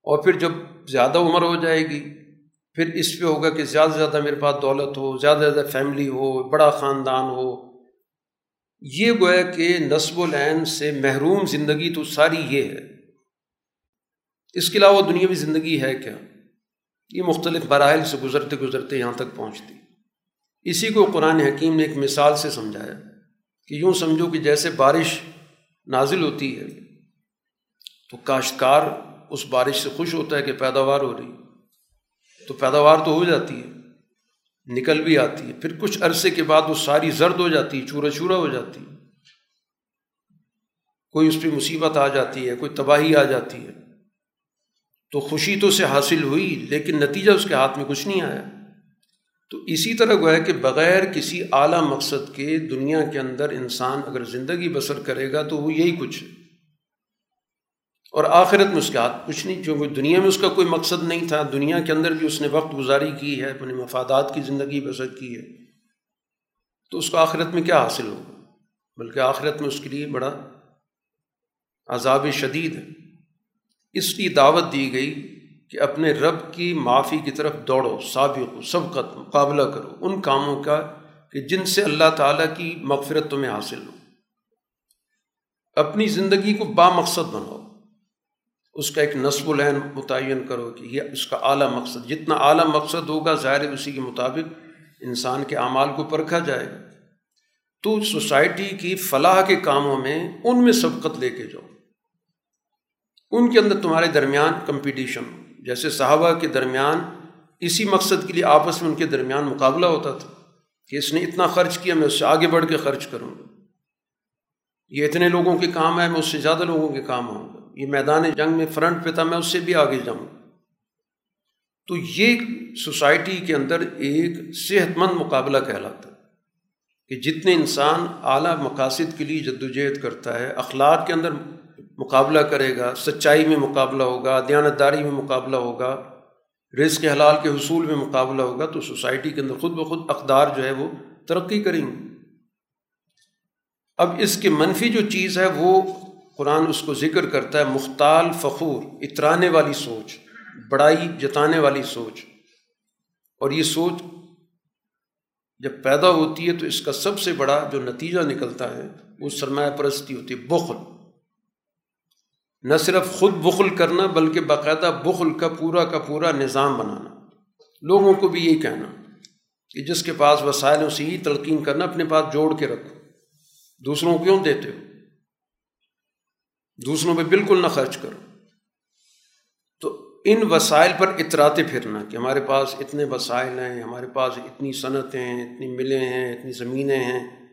اور پھر جب زیادہ عمر ہو جائے گی پھر اس پہ ہوگا کہ زیادہ سے زیادہ میرے پاس دولت ہو، زیادہ سے زیادہ فیملی ہو، بڑا خاندان ہو۔ یہ گویا کہ نصب و العین سے محروم زندگی تو ساری یہ ہے۔ اس کے علاوہ دنیاوی زندگی ہے کیا؟ یہ مختلف براحل سے گزرتے گزرتے یہاں تک پہنچتی۔ اسی کو قرآن حکیم نے ایک مثال سے سمجھایا کہ یوں سمجھو کہ جیسے بارش نازل ہوتی ہے تو کاشتکار اس بارش سے خوش ہوتا ہے کہ پیداوار ہو رہی تو پیداوار تو ہو جاتی ہے، نکل بھی آتی ہے۔ پھر کچھ عرصے کے بعد وہ ساری زرد ہو جاتی ہے چورا چورا ہو جاتی۔ ہے کوئی اس پہ مصیبت آ جاتی ہے، کوئی تباہی آ جاتی ہے۔ تو خوشی تو سے حاصل ہوئی، لیکن نتیجہ اس کے ہاتھ میں کچھ نہیں آیا۔ تو اسی طرح گویا کہ بغیر کسی اعلیٰ مقصد کے دنیا کے اندر انسان اگر زندگی بسر کرے گا تو وہ یہی کچھ ہے۔ اور آخرت میں اس کے ہاتھ کچھ نہیں، کیونکہ دنیا میں اس کا کوئی مقصد نہیں تھا۔ دنیا کے اندر بھی اس نے وقت گزاری کی ہے اپنے مفادات کی زندگی بسر کی ہے۔ تو اس کو آخرت میں کیا حاصل ہوگا بلکہ آخرت میں اس کے لیے بڑا عذاب شدید ہے۔ اس کی دعوت دی گئی کہ اپنے رب کی معافی کی طرف دوڑو سابق سبقت، مقابلہ کرو۔ ان کاموں کا کہ جن سے اللہ تعالیٰ کی مغفرت تمہیں حاصل ہو۔ اپنی زندگی کو با مقصد بناؤ۔ اس کا ایک نصب العین متعین کرو کہ یہ اس کا اعلیٰ مقصد، جتنا اعلیٰ مقصد ہوگا ظاہر اسی کے مطابق انسان کے اعمال کو پرکھا جائے گا۔ تو سوسائٹی کی فلاح کے کاموں میں ان میں سبقت لے کے جاؤ۔ ان کے اندر تمہارے درمیان کمپٹیشن جیسے صحابہ کے درمیان اسی مقصد کے لیے آپس میں ان کے درمیان مقابلہ ہوتا تھا کہ اس نے اتنا خرچ کیا، میں اس سے آگے بڑھ کے خرچ کروں۔ گا یہ اتنے لوگوں کے کام ہے میں اس سے زیادہ لوگوں کے کام آؤں گا یہ میدان جنگ میں فرنٹ پہ تھا، میں اس سے بھی آگے جاؤں۔ تو یہ سوسائٹی کے اندر ایک صحت مند مقابلہ کہلاتا ہے کہ جتنے انسان اعلیٰ مقاصد کے لیے جدوجہد کرتا ہے، اخلاق کے اندر مقابلہ کرے گا، سچائی میں مقابلہ ہوگا، دیانتداری میں مقابلہ ہوگا، رزق حلال کے حصول میں مقابلہ ہوگا، تو سوسائٹی کے اندر خود بخود اقدار جو ہے وہ ترقی کریں گے۔ اب اس کے منفی جو چیز ہے وہ قرآن اس کو ذکر کرتا ہے، مختال فخور، اترانے والی سوچ، بڑائی جتانے والی سوچ۔ اور یہ سوچ جب پیدا ہوتی ہے تو اس کا سب سے بڑا جو نتیجہ نکلتا ہے، وہ سرمایہ پرستی ہوتی ہے، بخل۔ نہ صرف خود بخل کرنا، بلکہ باقاعدہ بخل کا پورا کا پورا نظام بنانا۔ لوگوں کو بھی یہی کہنا کہ جس کے پاس وسائلوں سے ہی تلقین کرنا، اپنے پاس جوڑ کے رکھو۔ دوسروں کو کیوں دیتے ہو؟ دوسروں پہ بالکل نہ خرچ کرو۔ تو ان وسائل پر اطراتے پھرنا کہ ہمارے پاس اتنے وسائل ہیں، ہمارے پاس اتنی صنعتیں ہیں، اتنی ملیں ہیں، اتنی زمینیں ہیں۔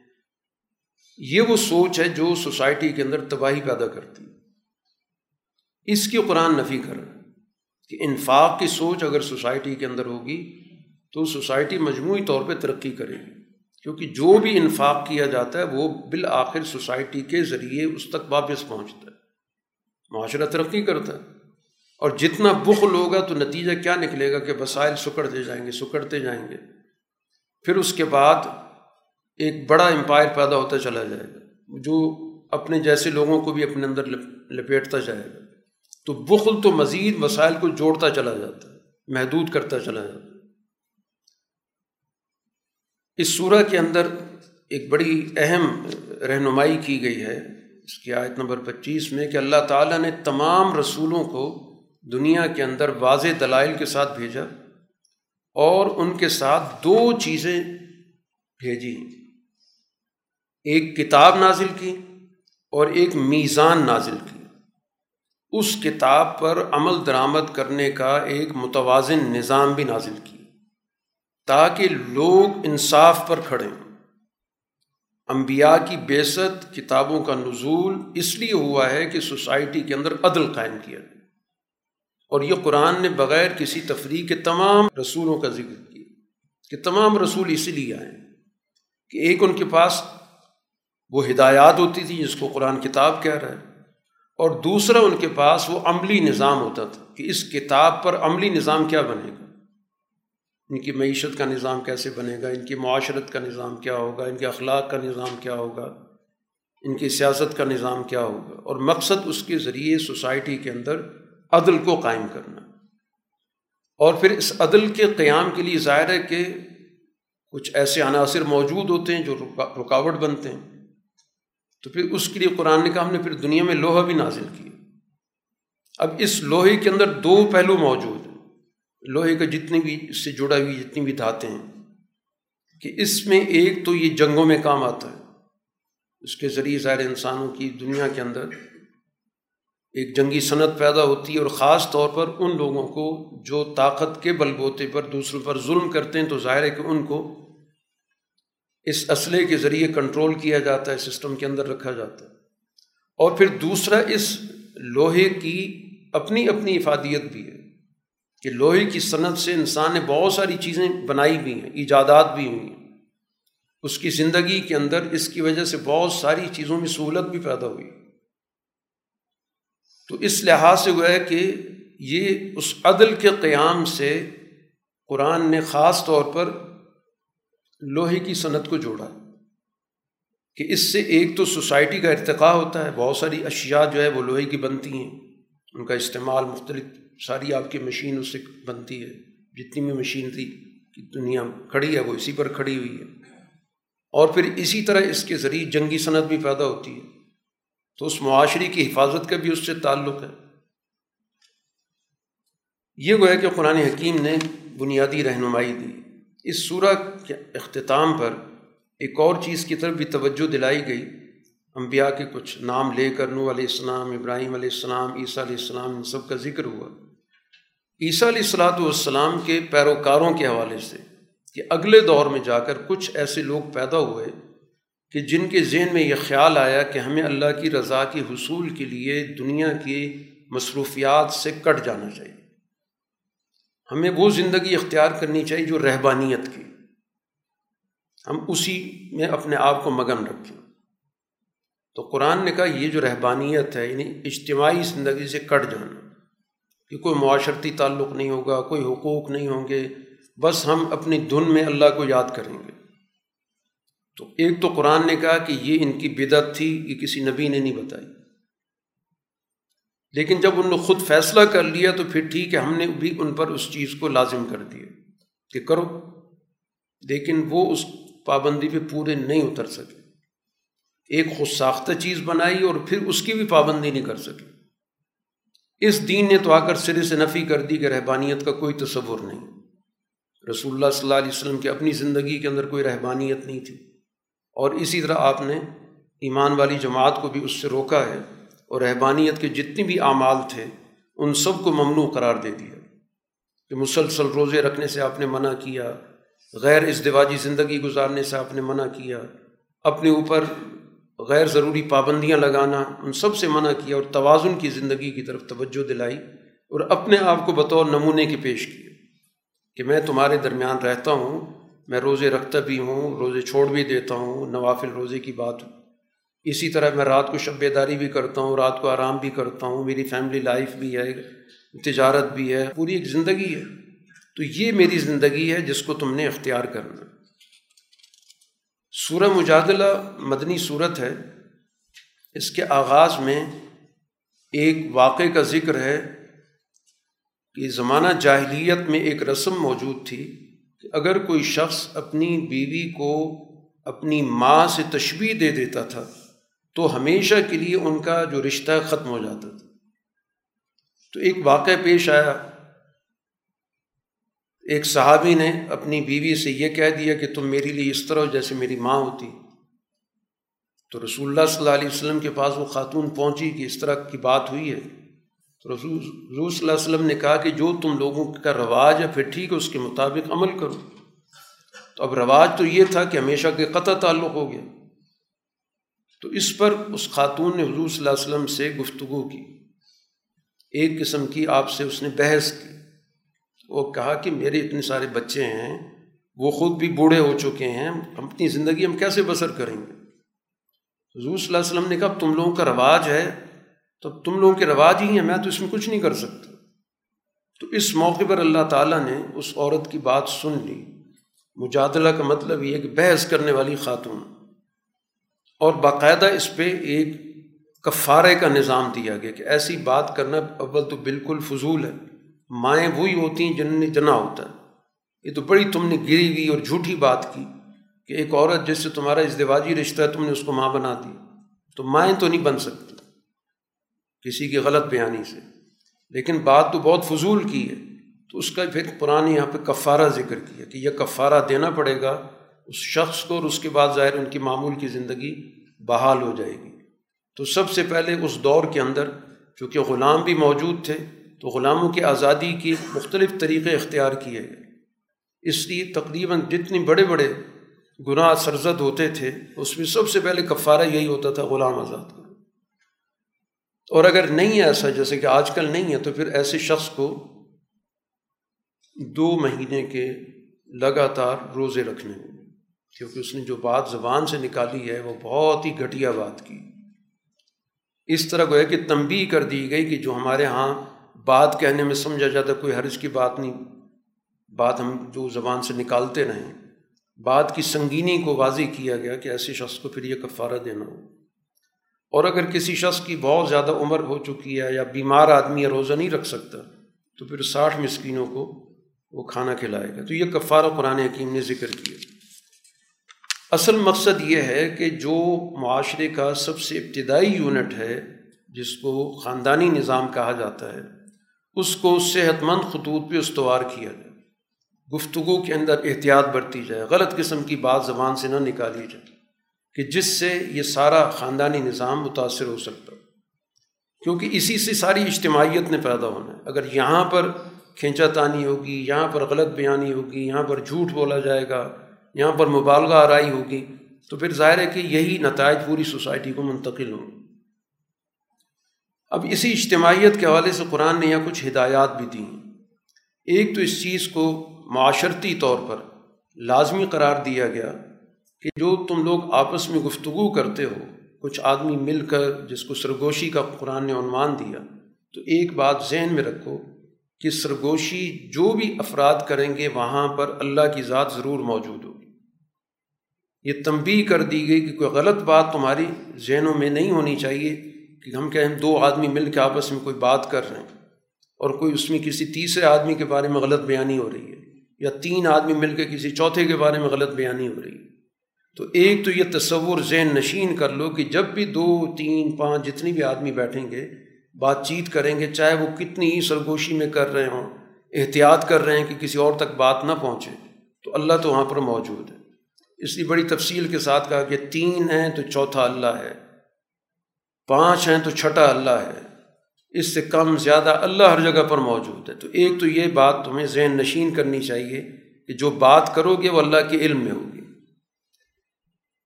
یہ وہ سوچ ہے جو سوسائٹی کے اندر تباہی پیدا کرتی اس کی قرآن نفی کر کہ انفاق کی سوچ اگر سوسائٹی کے اندر ہوگی تو سوسائٹی مجموعی طور پہ ترقی کرے گی۔ کیونکہ جو بھی انفاق کیا جاتا ہے وہ بالآخر سوسائٹی کے ذریعے اس تک واپس پہنچتا ہے۔ معاشرہ ترقی کرتا ہے۔ اور جتنا بخل ہوگا تو نتیجہ کیا نکلے گا کہ وسائل سکڑتے جائیں گے، سکڑتے جائیں گے۔ پھر اس کے بعد ایک بڑا امپائر پیدا ہوتا چلا جائے گا۔ جو اپنے جیسے لوگوں کو بھی اپنے اندر لپیٹتا جائے گا۔ تو بخل تو مزید وسائل کو جوڑتا چلا جاتا ہے، محدود کرتا چلا جاتا ہے۔ اس صورح کے اندر ایک بڑی اہم رہنمائی کی گئی ہے۔ اس کی آیت نمبر پچیس میں کہ اللہ تعالیٰ نے تمام رسولوں کو دنیا کے اندر واضح دلائل کے ساتھ بھیجا اور ان کے ساتھ دو چیزیں بھیجی۔ ایک کتاب نازل کی اور ایک میزان نازل کی۔ اس کتاب پر عمل درآمد کرنے کا ایک متوازن نظام بھی نازل کی تاکہ لوگ انصاف پر کھڑیں انبیاء کی بیست کتابوں کا نزول اس لیے ہوا ہے کہ سوسائٹی کے اندر عدل قائم کیا جائے۔ اور یہ قرآن نے بغیر کسی تفریح کے تمام رسولوں کا ذکر کیا۔ کہ تمام رسول اسی لیے آئے کہ ایک ان کے پاس وہ ہدایات ہوتی تھی جس کو قرآن کتاب کہہ رہا ہے، اور دوسرا ان کے پاس وہ عملی نظام ہوتا تھا کہ اس کتاب پر عملی نظام کیا بنے گا۔ ان کی معیشت کا نظام کیسے بنے گا، ان کی معاشرت کا نظام کیا ہوگا، ان کے اخلاق کا نظام کیا ہوگا، ان کی سیاست کا نظام کیا ہوگا، اور مقصد اس کے ذریعے سوسائٹی کے اندر عدل کو قائم کرنا۔ اور پھر اس عدل کے قیام کے لیے ظاہر ہے کہ کچھ ایسے عناصر موجود ہوتے ہیں جو رکاوٹ بنتے ہیں۔ تو پھر اس کے لیے قرآن نے کہا، ہم نے پھر دنیا میں لوہا بھی نازل کیا۔ اب اس لوہے کے اندر دو پہلو موجود ہیں۔ لوہے کا جتنی بھی اس سے جڑا ہوئی جتنی بھی دھاتیں ہیں، کہ اس میں ایک تو یہ جنگوں میں کام آتا ہے۔ اس کے ذریعے ظاہر انسانوں کی دنیا کے اندر ایک جنگی صنعت پیدا ہوتی ہے اور خاص طور پر ان لوگوں کو جو طاقت کے بل بوتے پر دوسروں پر ظلم کرتے ہیں، تو ظاہر ہے کہ ان کو اس اسلحے کے ذریعے کنٹرول کیا جاتا ہے، سسٹم کے اندر رکھا جاتا ہے۔ اور پھر دوسرا، اس لوہے کی اپنی اپنی افادیت بھی ہے۔ کہ لوہے کی صنعت سے انسان نے بہت ساری چیزیں بنائی بھی ہیں، ایجادات بھی ہوئی ہیں۔ اس کی زندگی کے اندر اس کی وجہ سے بہت ساری چیزوں میں سہولت بھی پیدا ہوئی۔ تو اس لحاظ سے ہوا ہے کہ یہ اس عدل کے قیام سے قرآن نے خاص طور پر لوہے کی صنعت کو جوڑا۔ کہ اس سے ایک تو سوسائٹی کا ارتقاء ہوتا ہے، بہت ساری اشیاء جو ہے وہ لوہے کی بنتی ہیں، ان کا استعمال مختلف ساری آپ کی مشین اس سے بنتی ہے۔ جتنی بھی مشینری کی دنیا کھڑی ہے، وہ اسی پر کھڑی ہوئی ہے۔ اور پھر اسی طرح اس کے ذریعے جنگی صنعت بھی پیدا ہوتی ہے۔ تو اس معاشرے کی حفاظت کا بھی اس سے تعلق ہے۔ یہ وہ ہے کہ قرآن حکیم نے بنیادی رہنمائی دی۔ اس سورہ کے اختتام پر ایک اور چیز کی طرف بھی توجہ دلائی گئی۔ انبیاء کے کچھ نام لے کر نو علیہ السلام، ابراہیم علیہ السلام، عیسیٰ علیہ السلام، ان سب کا ذکر ہوا۔ عیسیٰ علیہ السلاۃ والسلام کے پیروکاروں کے حوالے سے کہ اگلے دور میں جا کر کچھ ایسے لوگ پیدا ہوئے کہ جن کے ذہن میں یہ خیال آیا کہ ہمیں اللہ کی رضا کے حصول کے لیے دنیا کی مصروفیات سے کٹ جانا چاہیے۔ ہمیں وہ زندگی اختیار کرنی چاہیے جو رہبانیت کی۔ ہم اسی میں اپنے آپ کو مگن رکھیں۔ تو قرآن نے کہا یہ جو رہبانیت ہے یعنی اجتماعی زندگی سے کٹ جانا۔ کہ کوئی معاشرتی تعلق نہیں ہوگا، کوئی حقوق نہیں ہوں گے، بس ہم اپنی دھن میں اللہ کو یاد کریں گے۔ تو ایک تو قرآن نے کہا کہ یہ ان کی بدعت تھی، یہ کسی نبی نے نہیں بتائی۔ لیکن جب انہوں نے خود فیصلہ کر لیا تو پھر ٹھیک ہے، ہم نے بھی ان پر اس چیز کو لازم کر دیا کہ کرو، لیکن وہ اس پابندی پہ پورے نہیں اتر سکے۔ ایک خود ساختہ چیز بنائی اور پھر اس کی بھی پابندی نہیں کر سکے۔ اس دین نے تو آ کر سرے سے نفی کر دی کہ رہبانیت کا کوئی تصور نہیں۔ رسول اللہ صلی اللہ علیہ وسلم کی اپنی زندگی کے اندر کوئی رہبانیت نہیں تھی۔ اور اسی طرح آپ نے ایمان والی جماعت کو بھی اس سے روکا ہے اور رہبانیت کے جتنی بھی اعمال تھے، ان سب کو ممنوع قرار دے دیا۔ کہ مسلسل روزے رکھنے سے آپ نے منع کیا، غیر ازدواجی زندگی گزارنے سے آپ نے منع کیا، اپنے اوپر غیر ضروری پابندیاں لگانا، ان سب سے منع کیا اور توازن کی زندگی کی طرف توجہ دلائی اور اپنے آپ کو بطور نمونے کے پیش کیا کہ میں تمہارے درمیان رہتا ہوں، میں روزے رکھتا بھی ہوں، روزے چھوڑ بھی دیتا ہوں، نوافل روزے کی بات اسی طرح میں رات کو شب بیداری بھی کرتا ہوں، رات کو آرام بھی کرتا ہوں، میری فیملی لائف بھی ہے، تجارت بھی ہے، پوری ایک زندگی ہے۔ تو یہ میری زندگی ہے جس کو تم نے اختیار کرنا۔ سورہ مجادلہ مدنی صورت ہے۔ اس کے آغاز میں ایک واقعے کا ذکر ہے کہ زمانہ جاہلیت میں ایک رسم موجود تھی کہ اگر کوئی شخص اپنی بیوی کو اپنی ماں سے تشبیح دے دیتا تھا تو ہمیشہ کے لیے ان کا جو رشتہ ختم ہو جاتا تھا۔ تو ایک واقعہ پیش آیا ایک صحابی نے اپنی بیوی سے یہ کہہ دیا کہ تم میرے لیے اس طرح جیسے میری ماں ہوتی۔ تو رسول اللہ صلی اللہ علیہ وسلم کے پاس وہ خاتون پہنچی کہ اس طرح کی بات ہوئی ہے۔ تو رسول رسول صلی اللہ علیہ وسلم نے کہا کہ جو تم لوگوں کا رواج ہے پھر ٹھیک ہے، اس کے مطابق عمل کرو۔ تو اب رواج تو یہ تھا کہ ہمیشہ کے قطع تعلق ہو گیا۔ تو اس پر اس خاتون نے حضور صلی اللہ علیہ وسلم سے گفتگو کی۔ ایک قسم کی آپ سے اس نے بحث کی۔ وہ کہا کہ میرے اتنے سارے بچے ہیں، وہ خود بھی بوڑھے ہو چکے ہیں، ہم اپنی زندگی ہم کیسے بسر کریں گے؟ حضور صلی اللہ علیہ وسلم نے کہا تم لوگوں کا رواج ہے، تو تم لوگوں کے رواج ہی ہیں، میں تو اس میں کچھ نہیں کر سکتا۔ تو اس موقع پر اللہ تعالیٰ نے اس عورت کی بات سن لی۔ مجادلہ کا مطلب یہ کہ بحث کرنے والی خاتون۔ اور باقاعدہ اس پہ ایک کفارے کا نظام دیا گیا کہ ایسی بات کرنا اول تو بالکل فضول ہے۔ مائیں وہی ہوتی ہیں جن نے جنا ہوتا ہے۔ یہ تو بڑی تم نے گری ہوئی اور جھوٹی بات کی کہ ایک عورت جس سے تمہارا ازدواجی رشتہ ہے، تم نے اس کو ماں بنا دی تو مائیں تو نہیں بن سکتی۔ کسی کی غلط بیانی سے۔ لیکن بات تو بہت فضول کی ہے۔ تو اس کا پھر قرآن یہاں پہ کفارہ ذکر کیا کہ یہ کفارہ دینا پڑے گا، اس شخص کو اور اس کے بعد ظاہر ان کی معمول کی زندگی بحال ہو جائے گی۔ تو سب سے پہلے اس دور کے اندر، چونکہ غلام بھی موجود تھے تو غلاموں کی آزادی کی مختلف طریقے اختیار کیے گئے۔ اس لیے تقریباً جتنے بڑے بڑے گناہ سرزد ہوتے تھے، اس میں سب سے پہلے کفارہ یہی ہوتا تھا، غلام آزاد۔ کا اور اگر نہیں ہے ایسا، جیسے کہ آج کل نہیں ہے، تو پھر ایسے شخص کو دو مہینے کے لگاتار روزے رکھنے ہوں۔ کیونکہ اس نے جو بات زبان سے نکالی ہے، وہ بہت ہی گھٹیا بات کی۔ اس طرح گویا کہ تنبی کر دی گئی کہ جو ہمارے ہاں بات کہنے میں سمجھا جاتا کوئی حرج کی بات نہیں۔ بات ہم جو زبان سے نکالتے رہیں بات کی سنگینی کو واضح کیا گیا کہ ایسے شخص کو پھر یہ کفارہ دینا ہو۔ اور اگر کسی شخص کی بہت زیادہ عمر ہو چکی ہے یا بیمار آدمی یا روزہ نہیں رکھ سکتا، تو پھر ساٹھ مسکینوں کو وہ کھانا کھلائے گا۔ تو یہ کفارہ قرآن حکیم نے ذکر کیا۔ اصل مقصد یہ ہے کہ جو معاشرے کا سب سے ابتدائی یونٹ ہے، جس کو خاندانی نظام کہا جاتا ہے اس کو صحت مند خطوط پہ استوار کیا جائے۔ گفتگو کے اندر احتیاط برتی جائے۔ غلط قسم کی بات زبان سے نہ نکالی جائے کہ جس سے یہ سارا خاندانی نظام متاثر ہو سکتا کیونکہ اسی سے ساری اجتماعیت نے پیدا ہونا ہے۔ اگر یہاں پر کھینچا تانی ہوگی، یہاں پر غلط بیانی ہوگی، یہاں پر جھوٹ بولا جائے گا، یہاں پر مبالغہ آرائی ہوگی، تو پھر ظاہر ہے کہ یہی نتائج پوری سوسائٹی کو منتقل ہوں۔ اب اسی اجتماعیت کے حوالے سے قرآن نے یہاں کچھ ہدایات بھی دیں ایک تو اس چیز کو معاشرتی طور پر لازمی قرار دیا گیا کہ جو تم لوگ آپس میں گفتگو کرتے ہو، کچھ آدمی مل کر جس کو سرگوشی کا قرآن نے عنوان دیا، تو ایک بات ذہن میں رکھو کہ سرگوشی جو بھی افراد کریں گے، وہاں پر اللہ کی ذات ضرور موجود ہوگی۔ یہ تنبیہ کر دی گئی کہ کوئی غلط بات تمہاری ذہنوں میں نہیں ہونی چاہیے۔ کہ ہم کہیں دو آدمی مل کے آپس میں کوئی بات کر رہے ہیں اور کوئی اس میں کسی تیسرے آدمی کے بارے میں غلط بیانی ہو رہی ہے یا تین آدمی مل کے کسی چوتھے کے بارے میں غلط بیانی ہو رہی ہے۔ تو ایک تو یہ تصور ذہن نشین کر لو کہ جب بھی دو، تین، پانچ جتنی بھی آدمی بیٹھیں گے، بات چیت کریں گے، چاہے وہ کتنی ہی سرگوشی میں کر رہے ہوں، احتیاط کر رہے ہیں کہ کسی اور تک بات نہ پہنچے، تو اللہ تو وہاں پر موجود ہے۔ اس لیے بڑی تفصیل کے ساتھ کہا کہ تین ہیں تو چوتھا اللہ ہے۔ پانچ ہیں تو چھٹا اللہ ہے۔ اس سے کم، زیادہ اللہ ہر جگہ پر موجود ہے۔ تو ایک تو یہ بات تمہیں ذہن نشین کرنی چاہیے کہ جو بات کرو گے وہ اللہ کے علم میں ہوگی۔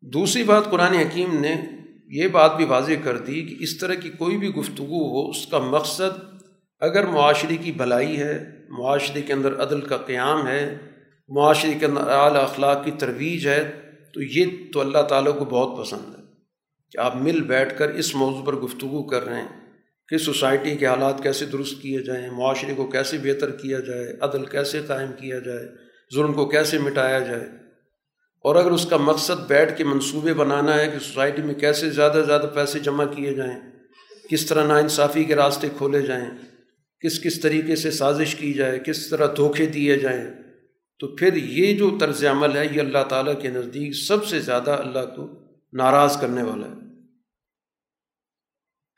دوسری بات قرآن حکیم نے یہ بات بھی واضح کر دی کہ اس طرح کی کوئی بھی گفتگو ہو، اس کا مقصد اگر معاشرے کی بھلائی ہے، معاشرے کے اندر عدل کا قیام ہے، معاشرے کے اندر اعلیٰ اخلاق کی ترویج ہے، تو یہ تو اللہ تعالیٰ کو بہت پسند ہے۔ کہ آپ مل بیٹھ کر اس موضوع پر گفتگو کر رہے ہیں کہ سوسائٹی کے حالات کیسے درست کیے جائیں، معاشرے کو کیسے بہتر کیا جائے، عدل کیسے قائم کیا جائے، ظلم کو کیسے مٹایا جائے۔ اور اگر اس کا مقصد بیٹھ کے منصوبے بنانا ہے کہ سوسائٹی میں کیسے زیادہ سے زیادہ پیسے جمع کیے جائیں، کس طرح ناانصافی کے راستے کھولے جائیں، کس کس طریقے سے سازش کی جائے، کس طرح دھوکے دیے جائیں، تو پھر یہ جو طرز عمل ہے، یہ اللہ تعالیٰ کے نزدیک سب سے زیادہ اللہ کو ناراض کرنے والا ہے۔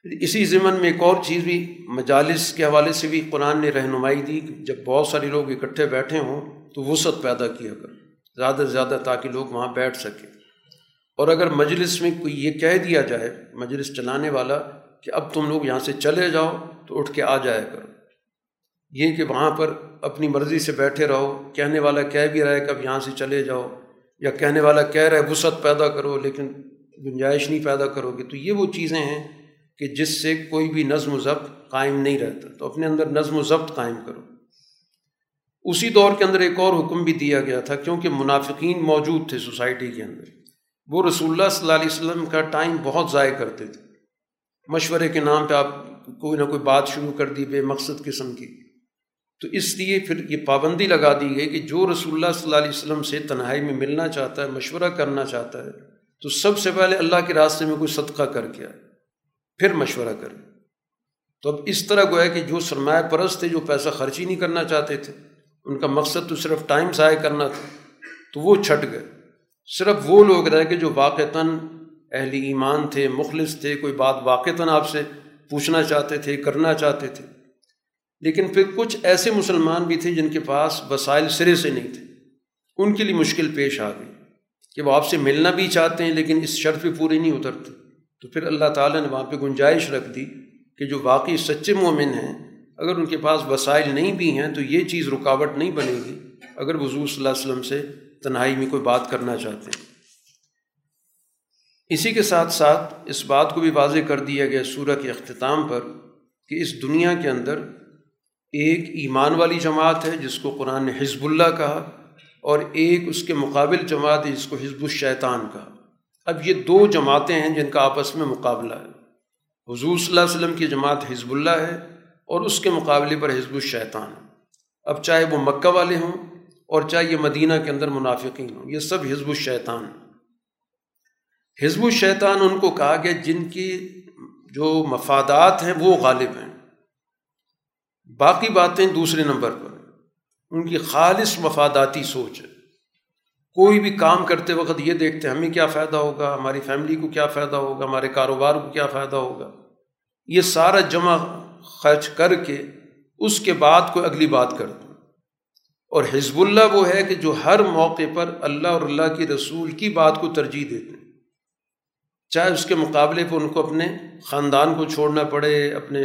پھر اسی ضمن میں ایک اور چیز بھی مجالس کے حوالے سے بھی قرآن نے رہنمائی دی کہ جب بہت سارے لوگ اکٹھے بیٹھے ہوں تو وسعت پیدا کیا کر، زیادہ سے زیادہ تاکہ لوگ وہاں بیٹھ سکیں۔ اور اگر مجلس میں کوئی یہ کہہ دیا جائے، مجلس چلانے والا کہ اب تم لوگ یہاں سے چلے جاؤ تو اٹھ کے آ جایا کرو یہ کہ وہاں پر اپنی مرضی سے بیٹھے رہو، کہنے والا کہہ بھی رہا ہے کہ اب یہاں سے چلے جاؤ، یا کہنے والا کہہ رہا ہے وسعت پیدا کرو لیکن گنجائش نہیں پیدا کرو گے، تو یہ وہ چیزیں ہیں کہ جس سے کوئی بھی نظم و ضبط قائم نہیں رہتا۔ تو اپنے اندر نظم و ضبط قائم کرو۔ اسی دور کے اندر ایک اور حکم بھی دیا گیا تھا، کیونکہ منافقین موجود تھے سوسائٹی کے اندر۔ وہ رسول اللہ صلی اللہ علیہ وسلم کا ٹائم بہت ضائع کرتے تھے۔ مشورے کے نام پہ آپ کوئی نہ کوئی بات شروع کر دی، بے مقصد قسم کی۔ تو اس لیے پھر یہ پابندی لگا دی گئی کہ جو رسول اللہ صلی اللہ علیہ وسلم سے تنہائی میں ملنا چاہتا ہے، مشورہ کرنا چاہتا ہے، تو سب سے پہلے اللہ کے راستے میں کوئی صدقہ کر کے آئے۔ پھر مشورہ کرے تو اب اس طرح گویا کہ جو سرمایہ پرست تھے جو پیسہ خرچ ہی نہیں کرنا چاہتے تھے، ان کا مقصد تو صرف ٹائم ضائع کرنا تھا، تو وہ چھٹ گئے۔ صرف وہ لوگ رہے کہ جو واقعتاً اہل ایمان تھے، مخلص تھے، کوئی بات واقعتاً آپ سے پوچھنا چاہتے تھے، کرنا چاہتے تھے۔ لیکن پھر کچھ ایسے مسلمان بھی تھے جن کے پاس وسائل سرے سے نہیں تھے۔ ان کے لیے مشکل پیش آ گئی کہ وہ آپ سے ملنا بھی چاہتے ہیں لیکن اس شرط پہ پوری نہیں اترتے۔ تو پھر اللہ تعالیٰ نے وہاں پہ گنجائش رکھ دی کہ جو واقعی سچے مومن ہیں، اگر ان کے پاس وسائل نہیں بھی ہیں تو یہ چیز رکاوٹ نہیں بنے گی اگر حضور صلی اللہ علیہ وسلم سے تنہائی میں کوئی بات کرنا چاہتے ہیں۔ اسی کے ساتھ ساتھ اس بات کو بھی واضح کر دیا گیا سورہ کے اختتام پر کہ اس دنیا کے اندر ایک ایمان والی جماعت ہے جس کو قرآن نے حزب اللہ کہا اور ایک اس کے مقابل جماعت ہے جس کو حزب الشیطان کہا۔ اب یہ دو جماعتیں ہیں جن کا آپس میں مقابلہ ہے۔ حضور صلی اللہ علیہ وسلم کی جماعت حزب اللہ ہے اور اس کے مقابلے پر حزب الشیطان ہے۔ اب چاہے وہ مکہ والے ہوں اور چاہے یہ مدینہ کے اندر منافقین ہوں، یہ سب حزب الشیطان حزب الشیطان ان کو کہا کہ جن کی جو مفادات ہیں وہ غالب ہیں۔ باقی باتیں دوسرے نمبر پر۔ ان کی خالص مفاداتی سوچ ہے۔ کوئی بھی کام کرتے وقت یہ دیکھتے ہمیں کیا فائدہ ہوگا؟ ہماری فیملی کو کیا فائدہ ہوگا؟ ہمارے کاروبار کو کیا فائدہ ہوگا؟ یہ سارا جمع خرچ کر کے اس کے بعد کوئی اگلی بات کر دوں۔ اور حزب اللہ وہ ہے کہ جو ہر موقع پر اللہ اور اللہ کی رسول کی بات کو ترجیح دیتے ہیں۔ چاہے اس کے مقابلے پہ ان کو اپنے خاندان کو چھوڑنا پڑے، اپنے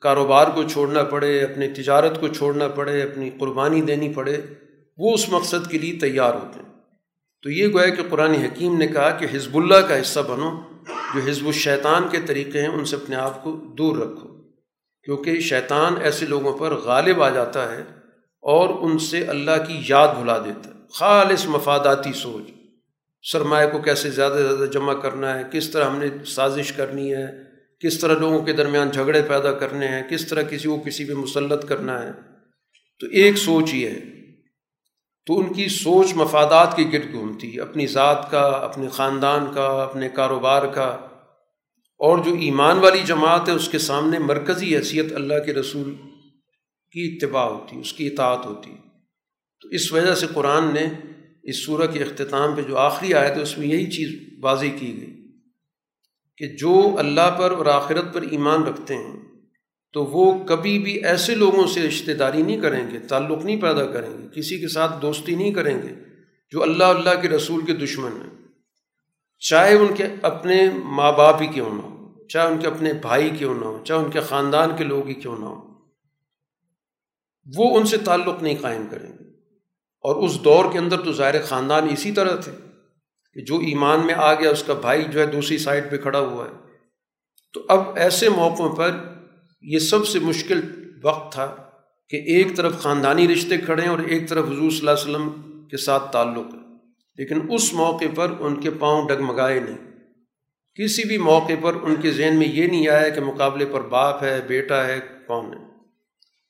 کاروبار کو چھوڑنا پڑے، اپنی تجارت کو چھوڑنا پڑے، اپنی قربانی دینی پڑے، وہ اس مقصد کے لیے تیار ہوتے ہیں۔ تو یہ گویا کہ قرآن حکیم نے کہا کہ حزب اللہ کا حصہ بنو، جو حزب الشیطان کے طریقے ہیں، ان سے اپنے آپ کو دور رکھو۔ کیونکہ شیطان ایسے لوگوں پر غالب آ جاتا ہے اور ان سے اللہ کی یاد بھلا دیتا ہے۔ خالص مفاداتی سوچ۔ سرمایہ کو کیسے زیادہ سے زیادہ جمع کرنا ہے، کس طرح ہم نے سازش کرنی ہے، کس طرح لوگوں کے درمیان جھگڑے پیدا کرنے ہیں، کس طرح کسی کو کسی پہ مسلط کرنا ہے۔ تو ایک سوچ یہ ہے تو ان کی سوچ مفادات کی گرد گھومتی، اپنی ذات کا، اپنے خاندان کا، اپنے کاروبار کا۔ اور جو ایمان والی جماعت ہے، اس کے سامنے مرکزی حیثیت اللہ کے رسول کی اتباع ہوتی، اس کی اطاعت ہوتی۔ تو اس وجہ سے قرآن نے اس سورہ کے اختتام پہ جو آخری آئے تھے اس میں یہی چیز واضح کی گئی کہ جو اللہ پر اور آخرت پر ایمان رکھتے ہیں تو وہ کبھی بھی ایسے لوگوں سے رشتہ داری نہیں کریں گے، تعلق نہیں پیدا کریں گے، کسی کے ساتھ دوستی نہیں کریں گے جو اللہ اللہ کے رسول کے دشمن ہیں۔ چاہے ان کے اپنے ماں باپ ہی کیوں نہ ہو چاہے ان کے اپنے بھائی کیوں نہ ہو چاہے ان کے خاندان کے لوگ ہی کیوں نہ ہوں، وہ ان سے تعلق نہیں قائم کریں گے۔ اور اس دور کے اندر تو ظاہر خاندان اسی طرح تھے کہ جو ایمان میں آ گیا، اس کا بھائی جو ہے دوسری سائڈ پہ کھڑا ہوا ہے۔ تو اب ایسے موقعوں پر یہ سب سے مشکل وقت تھا کہ ایک طرف خاندانی رشتے کھڑے ہیں اور ایک طرف حضور صلی اللہ علیہ وسلم کے ساتھ تعلق ہے۔ لیکن اس موقع پر ان کے پاؤں ڈگمگائے نہیں۔ کسی بھی موقع پر ان کے ذہن میں یہ نہیں آیا کہ مقابلے پر باپ ہے، بیٹا ہے، کون ہے۔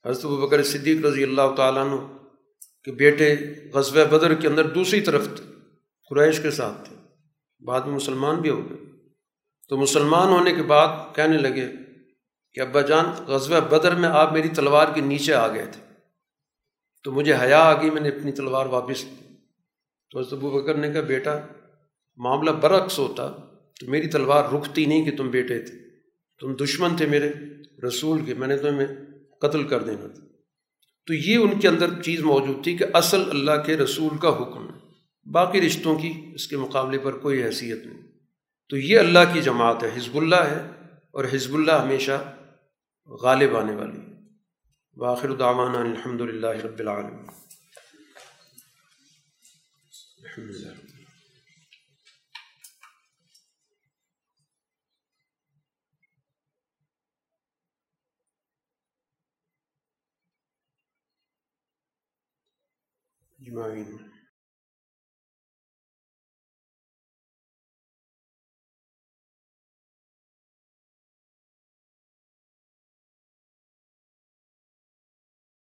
حضرت بکر صدیق رضی اللہ تعالیٰ عنہ کہ بیٹے غزوہ بدر کے اندر دوسری طرف تھے، قریش کے ساتھ تھے۔ بعد میں مسلمان بھی ہو گئے۔ تو مسلمان ہونے کے بعد کہنے لگے کہ ابا جان، غزوہ بدر میں آپ میری تلوار کے نیچے آ گئے تھے۔ تو مجھے حیا آ گئی، میں نے اپنی تلوار واپس لی۔ تو حضرت ابو بکر نے کہا، بیٹا، معاملہ برعکس ہوتا۔ تو میری تلوار رکتی نہیں کہ تم بیٹے تھے۔ تم دشمن تھے میرے رسول کے، میں نے تمہیں قتل کر دینا تھا۔ تو یہ ان کے اندر چیز موجود تھی کہ اصل اللہ کے رسول کا حکم ہے۔ باقی رشتوں کی اس کے مقابلے پر کوئی حیثیت نہیں۔ تو یہ اللہ کی جماعت ہے، حزب اللہ ہے اور حزب اللہ ہمیشہ غالب آنے والی۔ ہے باخر الدعمان الحمد للہ رب العالمین۔ الحمد للہ اجمعین